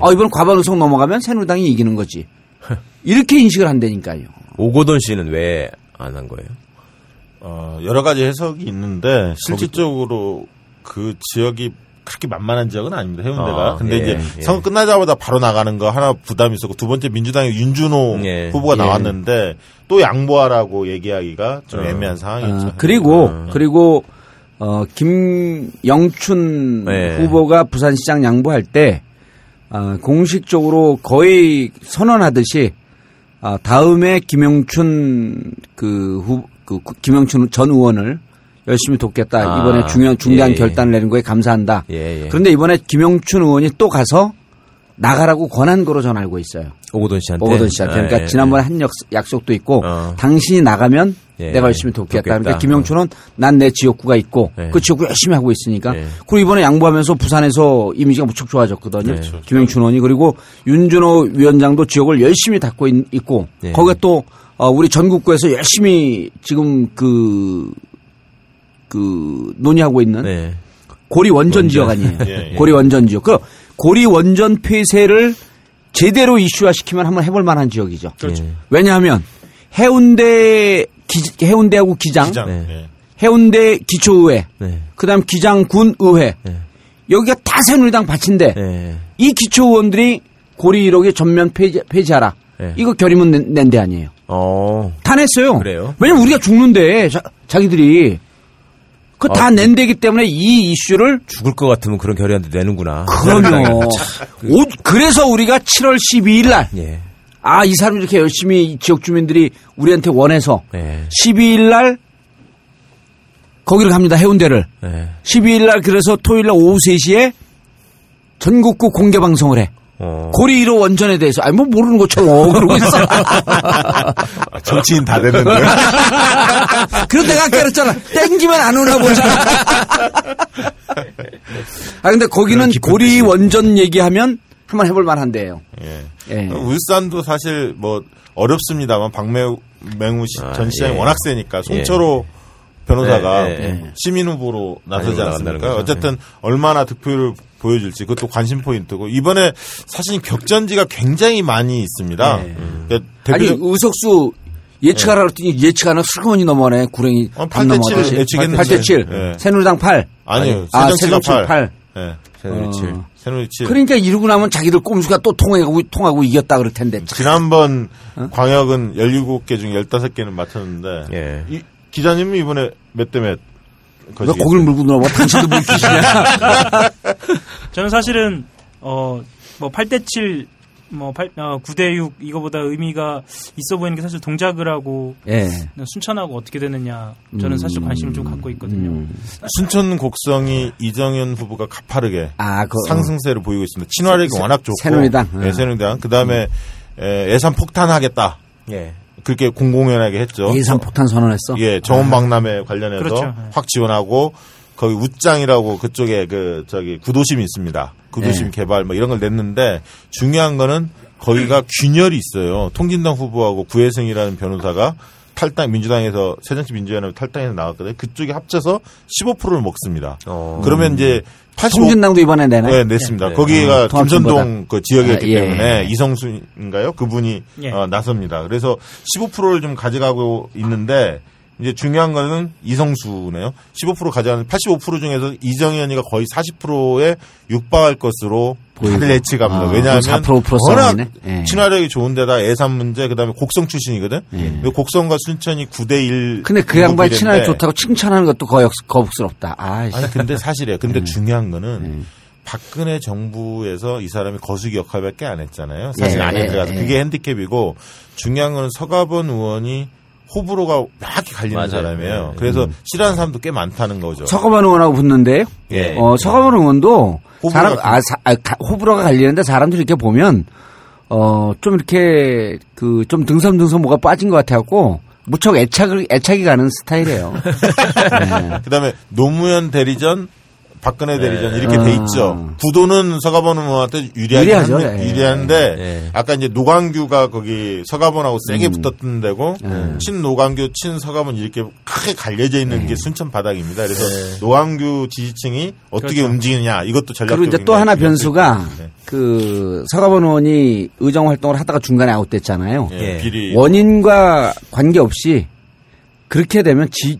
아, 이번 과반 의석 넘어가면 새누리당이 이기는 거지. 이렇게 인식을 한다니까요. 오고돈 씨는 왜 안 한 거예요? 어, 여러 가지 해석이 있는데 실질적으로 그 지역이 그렇게 만만한 지역은 아닙니다. 해운대가. 아, 근데 예, 이제 예. 선거 끝나자마자 바로 나가는 거 하나 부담이 있었고 두 번째 민주당의 윤준호 예. 후보가 예. 나왔는데 또 양보하라고 얘기하기가 좀 어. 애매한 상황이었죠. 아, 그리고 그리고 어, 김영춘 네. 후보가 부산시장 양보할 때 아, 공식적으로 거의 선언하듯이 아, 다음에 김영춘 그 후, 그 김영춘 전 의원을 열심히 돕겠다. 아, 이번에 중요한 중대한 예, 예. 결단을 내린 거에 감사한다. 예, 예. 그런데 이번에 김영춘 의원이 또 가서 나가라고 권한 거로 전 알고 있어요. 오고돈 씨한테. 오거돈 씨한테. 그러니까 아, 예, 지난번에 한 약, 약속도 있고 어. 당신이 나가면 예, 내가 열심히 돕겠다. 돕겠다. 그러니까 김영춘은 난 내 지역구가 있고 예. 그 지역구 열심히 하고 있으니까 예. 그리고 이번에 양보하면서 부산에서 이미지가 무척 좋아졌거든요. 그렇죠. 김영춘 의원이 그리고 윤준호 위원장도 지역을 열심히 닦고 있, 고 예. 거기에 또 어, 우리 전국구에서 열심히 지금 그, 그 논의하고 있는 네. 고리 원전 지역 아니에요. 예, 예. 고리 원전 지역. 그 고리 원전 폐쇄를 제대로 이슈화 시키면 한번 해볼 만한 지역이죠. 그렇죠. 예. 왜냐하면 해운대 기, 해운대하고 기장, 기장. 네. 예. 해운대 기초의회, 네. 그다음 기장군 의회 네. 여기가 다 새누리당 밭인데 네. 이 기초의원들이 고리 1호기 전면 폐지, 폐지하라. 네. 이거 결의문 낸, 낸데 아니에요. 어. 다 냈어요. 그래요? 왜냐면 우리가 죽는데 자, 자기들이 그다 아, 낸대기 때문에 이 이슈를 죽을 것 같으면 그런 결의안도 내는구나. 그럼요. 오, 그래서 우리가 7월 12일 날, 예. 아, 이 사람 이렇게 열심히 지역 주민들이 우리한테 원해서 예. 12일 날 거기를 갑니다. 해운대를. 예. 12일 날 그래서 토요일 날 오후 3시에 전국구 공개 방송을 해. 어. 고리 1호 원전에 대해서. 아니, 뭐 모르는 것처럼 그러고 있어. 아, 정치인 다 되는데. 그래서 내가 아까 그랬잖아. 땡기면 안 오나 보자. 아, 근데 거기는 고리. 원전 얘기하면 한번 해볼 만한데요. 예. 예. 울산도 사실 뭐 어렵습니다만 박매 맹우 시- 아, 전 시장이 예. 워낙 세니까 송철호 변호사가 네, 네, 네. 시민 후보로 나서지 않습니까? 어쨌든 얼마나 득표율을 보여줄지 그것도 관심 포인트고 이번에 사실 격전지가 굉장히 많이 있습니다. 그러니까 아니 의석수 예측하라 그랬더니 예측 안 하고 슬그머니 넘어가네 구랭이 어, 밤 8대7 넘어가듯이. 예측했는데. 8대 7 예. 새누리당 8 아니요 아 새정치 8. 8 예. 새누리 칠. 어. 새누리 7. 그러니까 이러고 나면 자기들 꼼수가 또 통하고 통하고 이겼다 그럴 텐데 지난번 어? 광역은 17개 중에 15개는 맞췄는데 예. 이 기자님은 이번에 몇 대 몇? 왜 고기를 물고 놀아봐 당신도 물기시냐 저는 사실은 어 뭐 8대 7, 뭐 8, 어, 9대 6 이거보다 의미가 있어 보이는 게 사실 동작을 하고 예 순천하고 어떻게 되느냐 저는 사실 관심을 좀 갖고 있거든요. 음. 순천 곡성이 이정현 후보가 가파르게 아, 그, 상승세를 보이고 있습니다. 친화력이 새- 워낙 좋고 새누리당. 네, 어. 새누리당. 그 다음에 에, 예산 폭탄하겠다. 예. 그렇게 공공연하게 했죠. 예산 폭탄 선언했어 예, 정원 박람회 관련해서 그렇죠. 확 지원하고 거기 웃장이라고 그쪽에 그 저기 구도심이 있습니다. 구도심 예. 개발 뭐 이런 걸 냈는데 중요한 거는 거기가 균열이 있어요. 통진당 후보하고 구혜승이라는 변호사가 탈당 민주당에서 새정치 민주연합 탈당해서 나왔거든요. 그쪽이 합쳐서 15%를 먹습니다. 어. 그러면 이제 85 통진당도 이번에 내네 네, 냈습니다. 네. 거기가 어. 김선동 그 지역이었기 아, 예. 때문에 이성순인가요? 그분이 예. 어, 나섭니다. 그래서 15%를 좀 가져가고 있는데 이제 중요한 거는 이성수네요. 15% 가져가는 85% 중에서 이정현이가 거의 40%에 육박할 것으로. 다들 예측합니다. 아, 왜냐하면 4% 플러스 워낙 싸움이네. 예. 친화력이 좋은데다 예산 문제 그다음에 곡성 출신이거든. 근데 곡성과 순천이 9대 1. 근데 그 양반 친하게 좋다고 칭찬하는 것도 거역, 거북스럽다 아이씨 아니 근데 사실이에요. 음. 근데 중요한 거는 박근혜 정부에서 이 사람이 거수기 역할밖에 안 했잖아요. 사실 예, 예, 들어가서 예. 그게 핸디캡이고 중요한 거는 서가번 의원이 호불호가 묘하게 갈리는 맞아요. 사람이에요. 예. 그래서 싫어하는 사람도 꽤 많다는 거죠. 서가번 의원하고 붙는데요 예. 어, 서가번 의원도 호불호가 사람 아, 사, 아 가- 호불호가 갈리는데 사람들이 이렇게 보면 어 좀 이렇게 그 좀 등섬등섬 뭐가 빠진 것 같아갖고 무척 애착을 애착이 가는 스타일이에요. 네. 그 다음에 노무현 대리전 박근혜 대리전 이렇게 아. 돼 있죠. 구도는 서가번 의원한테 유리하긴 유리하죠. 한데- 예. 유리한데 예. 아까 이제 노광규가 거기 서가번하고 세게 음. 붙었던 데고 예. 친 노광규 친 서가번 이렇게 크게 갈려져 있는 예. 게 순천 바닥입니다. 그래서 노광규 지지층이 어떻게 그렇죠. 움직이느냐 이것도 전략적인 그리고 이제 또 하나 변수가 네. 그 서가번 의원이 의정 활동을 하다가 중간에 아웃됐잖아요. 예, 예. 비리 원인과 관계없이 그렇게 되면 지,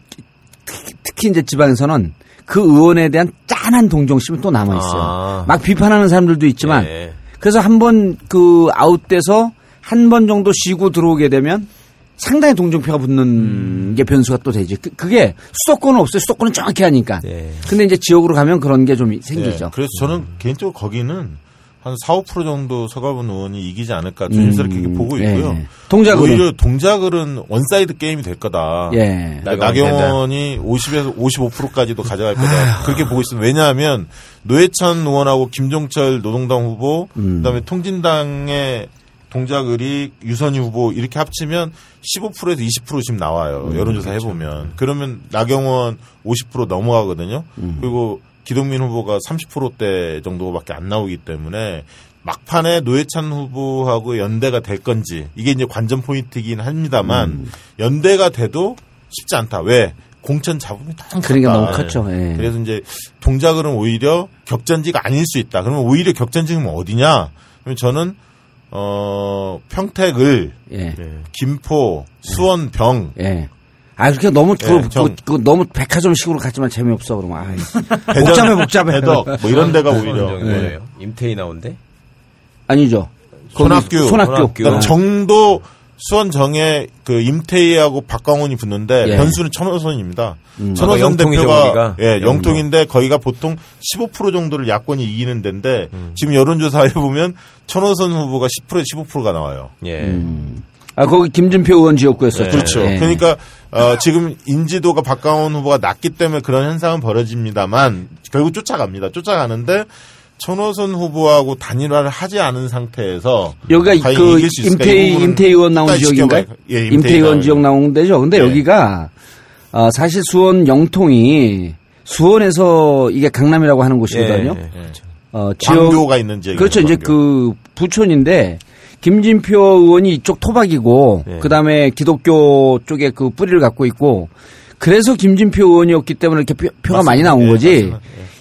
특히, 특히 이제 지방에서는 그 의원에 대한 짠한 동정심이 또 남아 있어요. 아. 막 비판하는 사람들도 있지만 예. 그래서 한 번 그 아웃돼서 한 번 정도 쉬고 들어오게 되면 상당히 동정표가 붙는 음. 게 변수가 또 되지. 그, 그게 수도권은 없어요. 수도권은 정확히 하니까. 예. 근데 이제 지역으로 가면 그런 게좀 예, 생기죠. 그래서 저는 개인적으로 거기는 한 4, 5% 정도 서가번 의원이 이기지 않을까 조심스럽게 음, 보고 예. 있고요. 동작으로는? 오히려 동작을은 one side 게임이 될 거다. 예. 그러니까 나경원이 50에서 55%까지도 가져갈 거다. 그렇게 보고 있습니다. 왜냐하면 노회찬 의원하고 김종철 노동당 후보, 음. 그다음에 통진당의 동작을이 유선희 후보 이렇게 합치면 15%에서 20% 지금 나와요. 음, 여론조사 그렇죠. 해보면. 그러면 나경원 50% 넘어가거든요. 음. 그리고 기동민 후보가 30%대 정도밖에 안 나오기 때문에 막판에 노회찬 후보하고 연대가 될 건지 이게 이제 관전 포인트이긴 합니다만 음. 연대가 돼도 쉽지 않다. 왜? 공천 잡음이 너무 그러니까. 너무 컸죠. 예. 그래서 이제 동작을은 오히려 격전지가 아닐 수 있다. 그러면 오히려 격전지는 어디냐? 그러면 저는 어 평택을 예. 김포, 수원, 병 예. 아, 그렇게 너무 그, 예, 정- 그, 그 너무 백화점식으로 갔지만 재미없어, 그러면. 아이. 대전, 복잡해, 복잡해. 대덕 뭐 이런 데가 오히려 예. 뭐예요? 임태희 나온대? 아니죠. 손학규, 손학규. 손학규. 어. 정도 수원 정에 그 임태희하고 박광훈이 붙는데 예. 변수는 천호선입니다. 음. 천호선 아, 대표가? 예 영통인데 거기가 보통 15% 정도를 야권이 이기는 데인데 지금 여론조사에 보면 천호선 후보가 10%에 15%가 나와요. 예. 음. 아, 거기 김준표 의원 지역구였었죠. 네. 그렇죠. 예. 그러니까 어, 지금 인지도가 박광훈 후보가 낮기 때문에 그런 현상은 벌어집니다만 결국 쫓아갑니다. 쫓아가는데 천호선 후보하고 단일화를 하지 않은 상태에서 여기가 그 이길 수 있을까? 이 임태희, 부분은 임태희 의원 나온 지역인가요? 예, 임태희 임태희 의원 나와요. 지역 나온 데죠. 근데 예. 여기가 어, 사실 수원 영통이 수원에서 이게 강남이라고 하는 곳이거든요. 예, 예. 어, 지역 광교가 있는 지역 그렇죠. 이제 그 부촌인데 김진표 의원이 이쪽 토박이고 네. 그다음에 기독교 쪽에 그 뿌리를 갖고 있고 그래서 김진표 의원이었기 때문에 이렇게 표, 가 많이 나온 예, 거지. 맞습니다.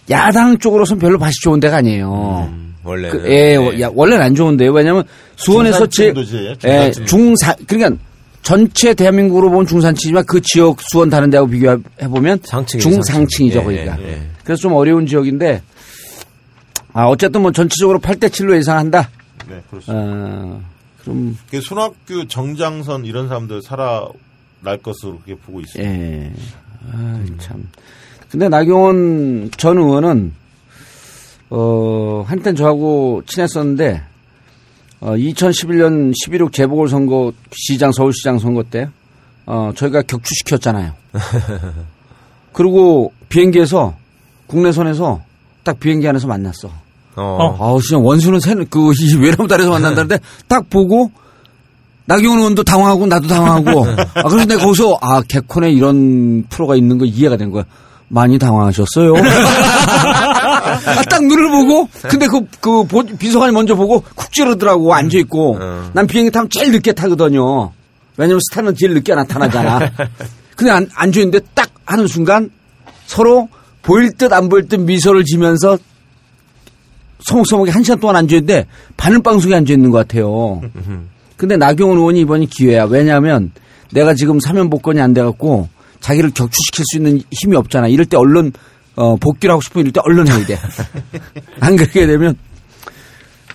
야당 쪽으로선 별로 맛이 좋은 데가 아니에요. 음, 원래는. 그, 예, 네. 야, 원래는 안 좋은데요. 왜냐하면 수원에서 제, 중산층도시예요, 예. 중산, 그러니까 전체 대한민국으로 보면 중산층이지만 그 지역 수원 다른 데하고 비교해 보면 상층이죠, 중상층이죠, 상층. 거기가. 예, 예. 그래서 좀 어려운 지역인데 아, 어쨌든 뭐 전체적으로 8대 7로 예상한다. 네, 그렇습니다. 어, 그럼 그 손학규, 정장선 이런 사람들 살아날 것으로 그렇게 보고 있습니다. 예. 아, 참. 근데 나경원 전 의원은 어, 한땐 저하고 친했었는데 어, 2011년 11.6 재보궐선거 시장 서울시장 선거 때 어, 저희가 격추시켰잖아요. 그리고 비행기에서 국내선에서 딱 비행기 안에서 만났어. 어. 아우, 진짜 원수는 새, 그, 이 외나무다리에서 만난다는데, 딱 보고, 나경원 의원도 당황하고, 나도 당황하고, 아, 그래서 내가 거기서, 아, 개콘에 이런 프로가 있는 거 이해가 된 거야. 많이 당황하셨어요. 아, 딱 눈을 보고, 근데 그, 그, 보- 비서관이 먼저 보고, 쿡 찌르더라고, 앉아있고. 어. 난 비행기 타면 제일 늦게 타거든요. 왜냐면 스타는 제일 늦게 나타나잖아. 근데 안, 앉아있는데 딱 하는 순간, 서로 보일 듯 안 보일 듯 미소를 지면서 서먹서먹이 한 시간 동안 앉아있는데 바늘방석에 앉아있는 것 같아요. 근데 나경원 의원이 이번이 기회야. 왜냐하면 내가 지금 사면 복권이 안 돼갖고 자기를 격추시킬 수 있는 힘이 없잖아. 이럴 때 얼른 어, 복귀를 하고 싶으면 이럴 때 얼른 해야 돼. 안 그렇게 되면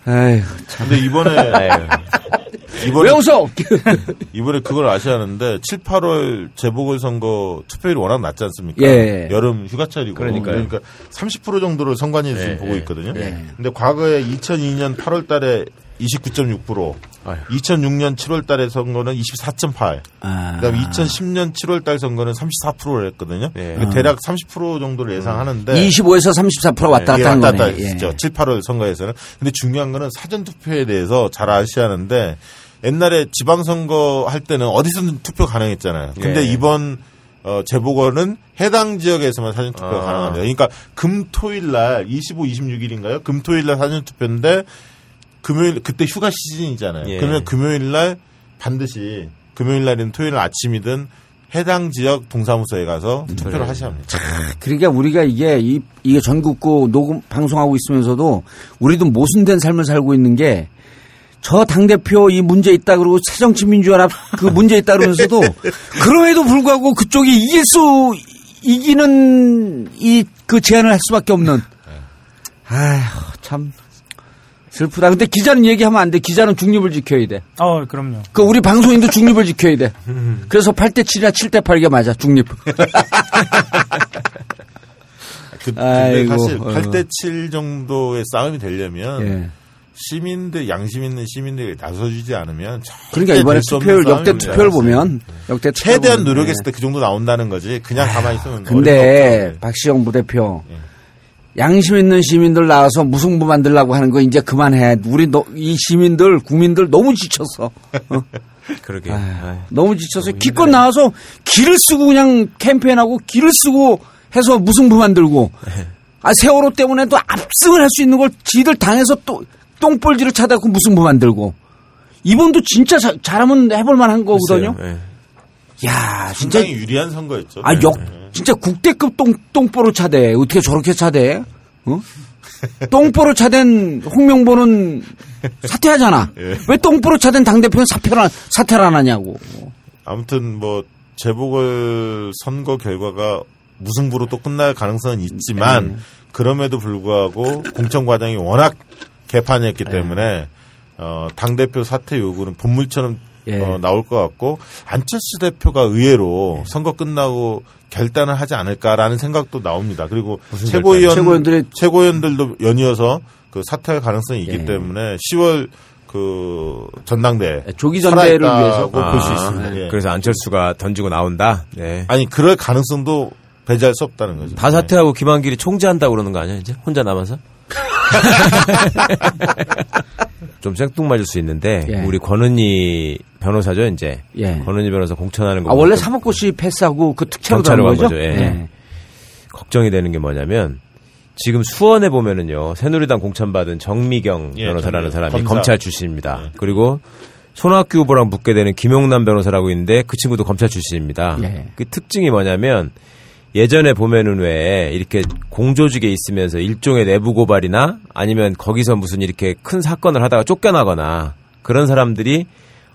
아휴 참. 근데 이번에. 이번에 왜 웃어? 이번에 그걸 아셔야 하는데 7, 8월 재보궐선거 투표율이 워낙 낮지 않습니까? 예. 여름 휴가철이고 그러니까요. 그러니까 30% 정도를 선관위에서 지금 예, 보고 예, 있거든요. 예. 근데 과거에 2002년 8월 달에 29.6%, 아유. 2006년 7월 달에 선거는 24.8, 아, 그다음에 2010년 7월 달 선거는 34%를 했거든요. 예. 그러니까 대략 30% 정도를 예상하는데 25에서 34% 왔다 예, 갔다 한 왔다 갔다 거네. 예. 했죠. 7, 8월 선거에서는. 근데 중요한 거는 사전 투표에 대해서 잘 아셔야 하는데 옛날에 지방선거 할 때는 어디서든 투표 가능했잖아요. 근데 예. 이번 어, 재보궐은 해당 지역에서만 사전 투표가 아. 가능합니다. 그러니까 금, 토일 날 25, 26일인가요? 금, 토일 날 사전 투표인데 금요일 그때 휴가 시즌이잖아요. 예. 그러면 금요일 날 반드시 금요일 날이든 토요일 아침이든 해당 지역 동사무소에 가서 투표를 하셔야 합니다. 그러니까 우리가 이게 이, 이게 전국구 녹음 방송하고 있으면서도 우리도 모순된 삶을 살고 있는 게 저 당대표 이 문제 있다 그러고 새정치민주연합 그 문제 있다 그러면서도 그럼에도 불구하고 그쪽이 이길 수 이기는 이 그 제안을 할 수밖에 없는 아휴 참 슬프다. 근데 기자는 얘기하면 안 돼. 기자는 중립을 지켜야 돼. 어, 그럼요. 그 우리 방송인도 중립을 지켜야 돼. 그래서 8대 7이나 7대 8게 맞아. 중립. 그, 근데 아이고, 사실 어. 8대 7 정도의 싸움이 되려면 예. 시민들 양심 있는 시민들이 나서주지 않으면 그러니까 이번에 투표율 역대 사실. 보면 역대 투표를 최대한 보면, 노력했을 예. 때그 정도 나온다는 거지 그냥 가만히 있으면 근데 없죠. 박시영 부대표 예. 양심 있는 시민들 나와서 무승부 만들라고 하는 거 이제 그만해. 우리 너, 이 시민들 국민들 너무 지쳤어. 어? 그러게. 아유, 아유. 너무 지쳐서 기껏 나와서 길을 쓰고 그냥 캠페인하고 길을 쓰고 해서 무승부 만들고 아 세월호 때문에 또 압승을 할 수 있는 걸 지들 당해서 또 똥볼지를 찾아고 무승부 만들고 이번도 진짜 자- 잘하면 해볼 만한 거거든요. 예. 야 진짜 유리한 선거였죠. 아, 네. 역, 진짜 국대급 똥, 똥보로 차대. 어떻게 저렇게 차대? 어? 똥보로 차댄 홍명보는 사퇴하잖아. 예. 왜 똥보로 차댄 당대표는 사퇴를, 안- 사퇴를 안 하냐고. 아무튼 뭐 재보궐 선거 결과가 무승부로 또 끝날 가능성은 있지만 네. 그럼에도 불구하고 공천 과정이 워낙 개판이었기 네. 때문에 어, 당 대표 사퇴 요구는 본물처럼 예. 어, 나올 것 같고 안철수 대표가 의외로 선거 끝나고 결단을 하지 않을까라는 생각도 나옵니다. 그리고 최고위원 최고위원들이- 최고위원들도 연이어서 그 사퇴할 가능성이 있기 예. 때문에 10월 그 전당대 조기 전대를 위해서 볼수 아, 있습니다. 예. 그래서 안철수가 던지고 나온다. 네. 아니 그럴 가능성도 배제할 수 없다는 거죠. 다 사퇴하고 김한길이 총재한다고 그러는 거 아니야, 이제? 혼자 남아서? 좀 생뚱맞을 수 있는데, 예. 우리 권은희 변호사죠, 이제. 예. 권은희 변호사 공천하는 거. 아, 원래 사법고시 패스하고 그 특채로 간 거죠? 거죠. 예. 걱정이 되는 게 뭐냐면, 지금 수원에 보면은요 새누리당 공천받은 정미경 예, 변호사라는 사람이 검사. 검찰 출신입니다. 네. 그리고 손학규 후보랑 붙게 되는 김용남 변호사라고 있는데 그 친구도 검찰 출신입니다. 예. 그 특징이 뭐냐면 예전에 보면은 왜 이렇게 공조직에 있으면서 일종의 내부 고발이나 아니면 거기서 무슨 이렇게 큰 사건을 하다가 쫓겨나거나 그런 사람들이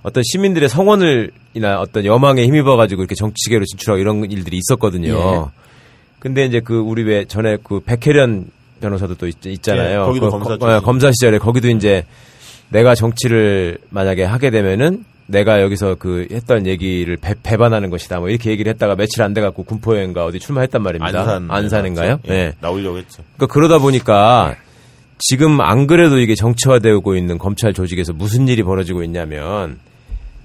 어떤 시민들의 성원을이나 어떤 여망에 힘입어 가지고 이렇게 정치계로 진출하고 이런 일들이 있었거든요. 예. 근데 이제 그 우리 왜 전에 그 백혜련 변호사도 또 있, 잖아요 예, 거기도 검사 출신. 검사 시절에 거기도 이제 내가 정치를 만약에 하게 되면은 내가 여기서 그 했던 얘기를 배, 배반하는 것이다. 뭐 이렇게 얘기를 했다가 며칠 안 돼 갖고 군포여인가 어디 출마했단 말입니다. 안산 안산인가요? 예, 네. 나오려고 했죠. 그러니까 그러다 보니까 지금 안 그래도 이게 정치화되고 있는 검찰 조직에서 무슨 일이 벌어지고 있냐면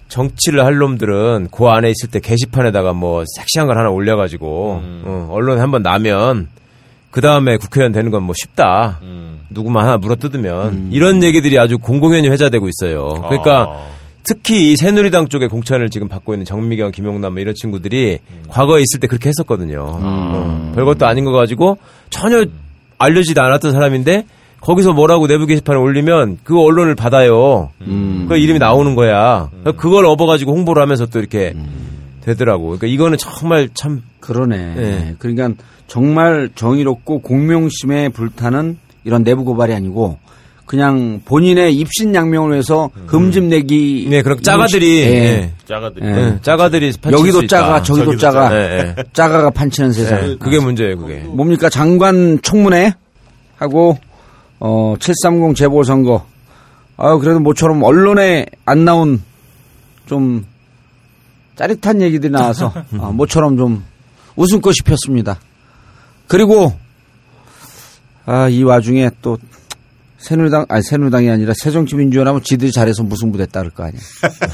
정치를 할 놈들은 그 안에 있을 때 게시판에다가 뭐 섹시한 걸 하나 올려가지고 어, 언론에 한번 나면 그 다음에 국회의원 되는 건 뭐 쉽다. 음. 누구만 하나 물어뜯으면 이런 얘기들이 아주 공공연히 회자되고 있어요. 그러니까 아. 특히 이 새누리당 쪽에 공천을 지금 받고 있는 정미경, 김용남 뭐 이런 친구들이 과거에 있을 때 그렇게 했었거든요. 어, 별것도 아닌 거 가지고 전혀 알려지도 않았던 사람인데 거기서 뭐라고 내부 게시판에 올리면 그 언론을 받아요. 그 이름이 나오는 거야. 그걸 업어가지고 홍보를 하면서 또 이렇게 되더라고. 그러니까 이거는 정말 참 그러네. 네. 그러니까 정말 정의롭고 공명심에 불타는 이런 내부 고발이 아니고 그냥 본인의 입신양명을 위해서 금집 내기. 네, 그런 짜가들이 예. 예. 짜가들이. 예. 예, 짜가들이 판칠 수 여기도. 짜가 저기도 저기도 짜가 짜가. 예, 예. 짜가가 판치는 세상. 예, 그게 문제예요, 그게. 뭡니까 장관 청문회 하고 어, 730 재보선거. 아 그래도 모처럼 언론에 안 나온 좀 짜릿한 얘기들이 나와서 어, 모처럼 좀 웃음꽃이 폈습니다. 그리고 아 이 와중에 또 새누리당 아니 새누리당이 아니라 새정치민주연합은 지들이 잘해서 무승부됐다 그럴 거 아니야.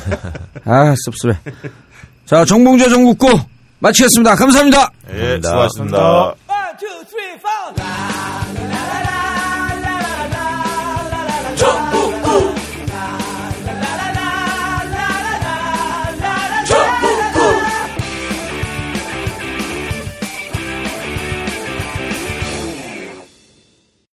아 씁쓸해. 자 정봉재 정국구 마치겠습니다. 감사합니다. 예, 감사합니다. 수고하셨습니다. One, two, three, four.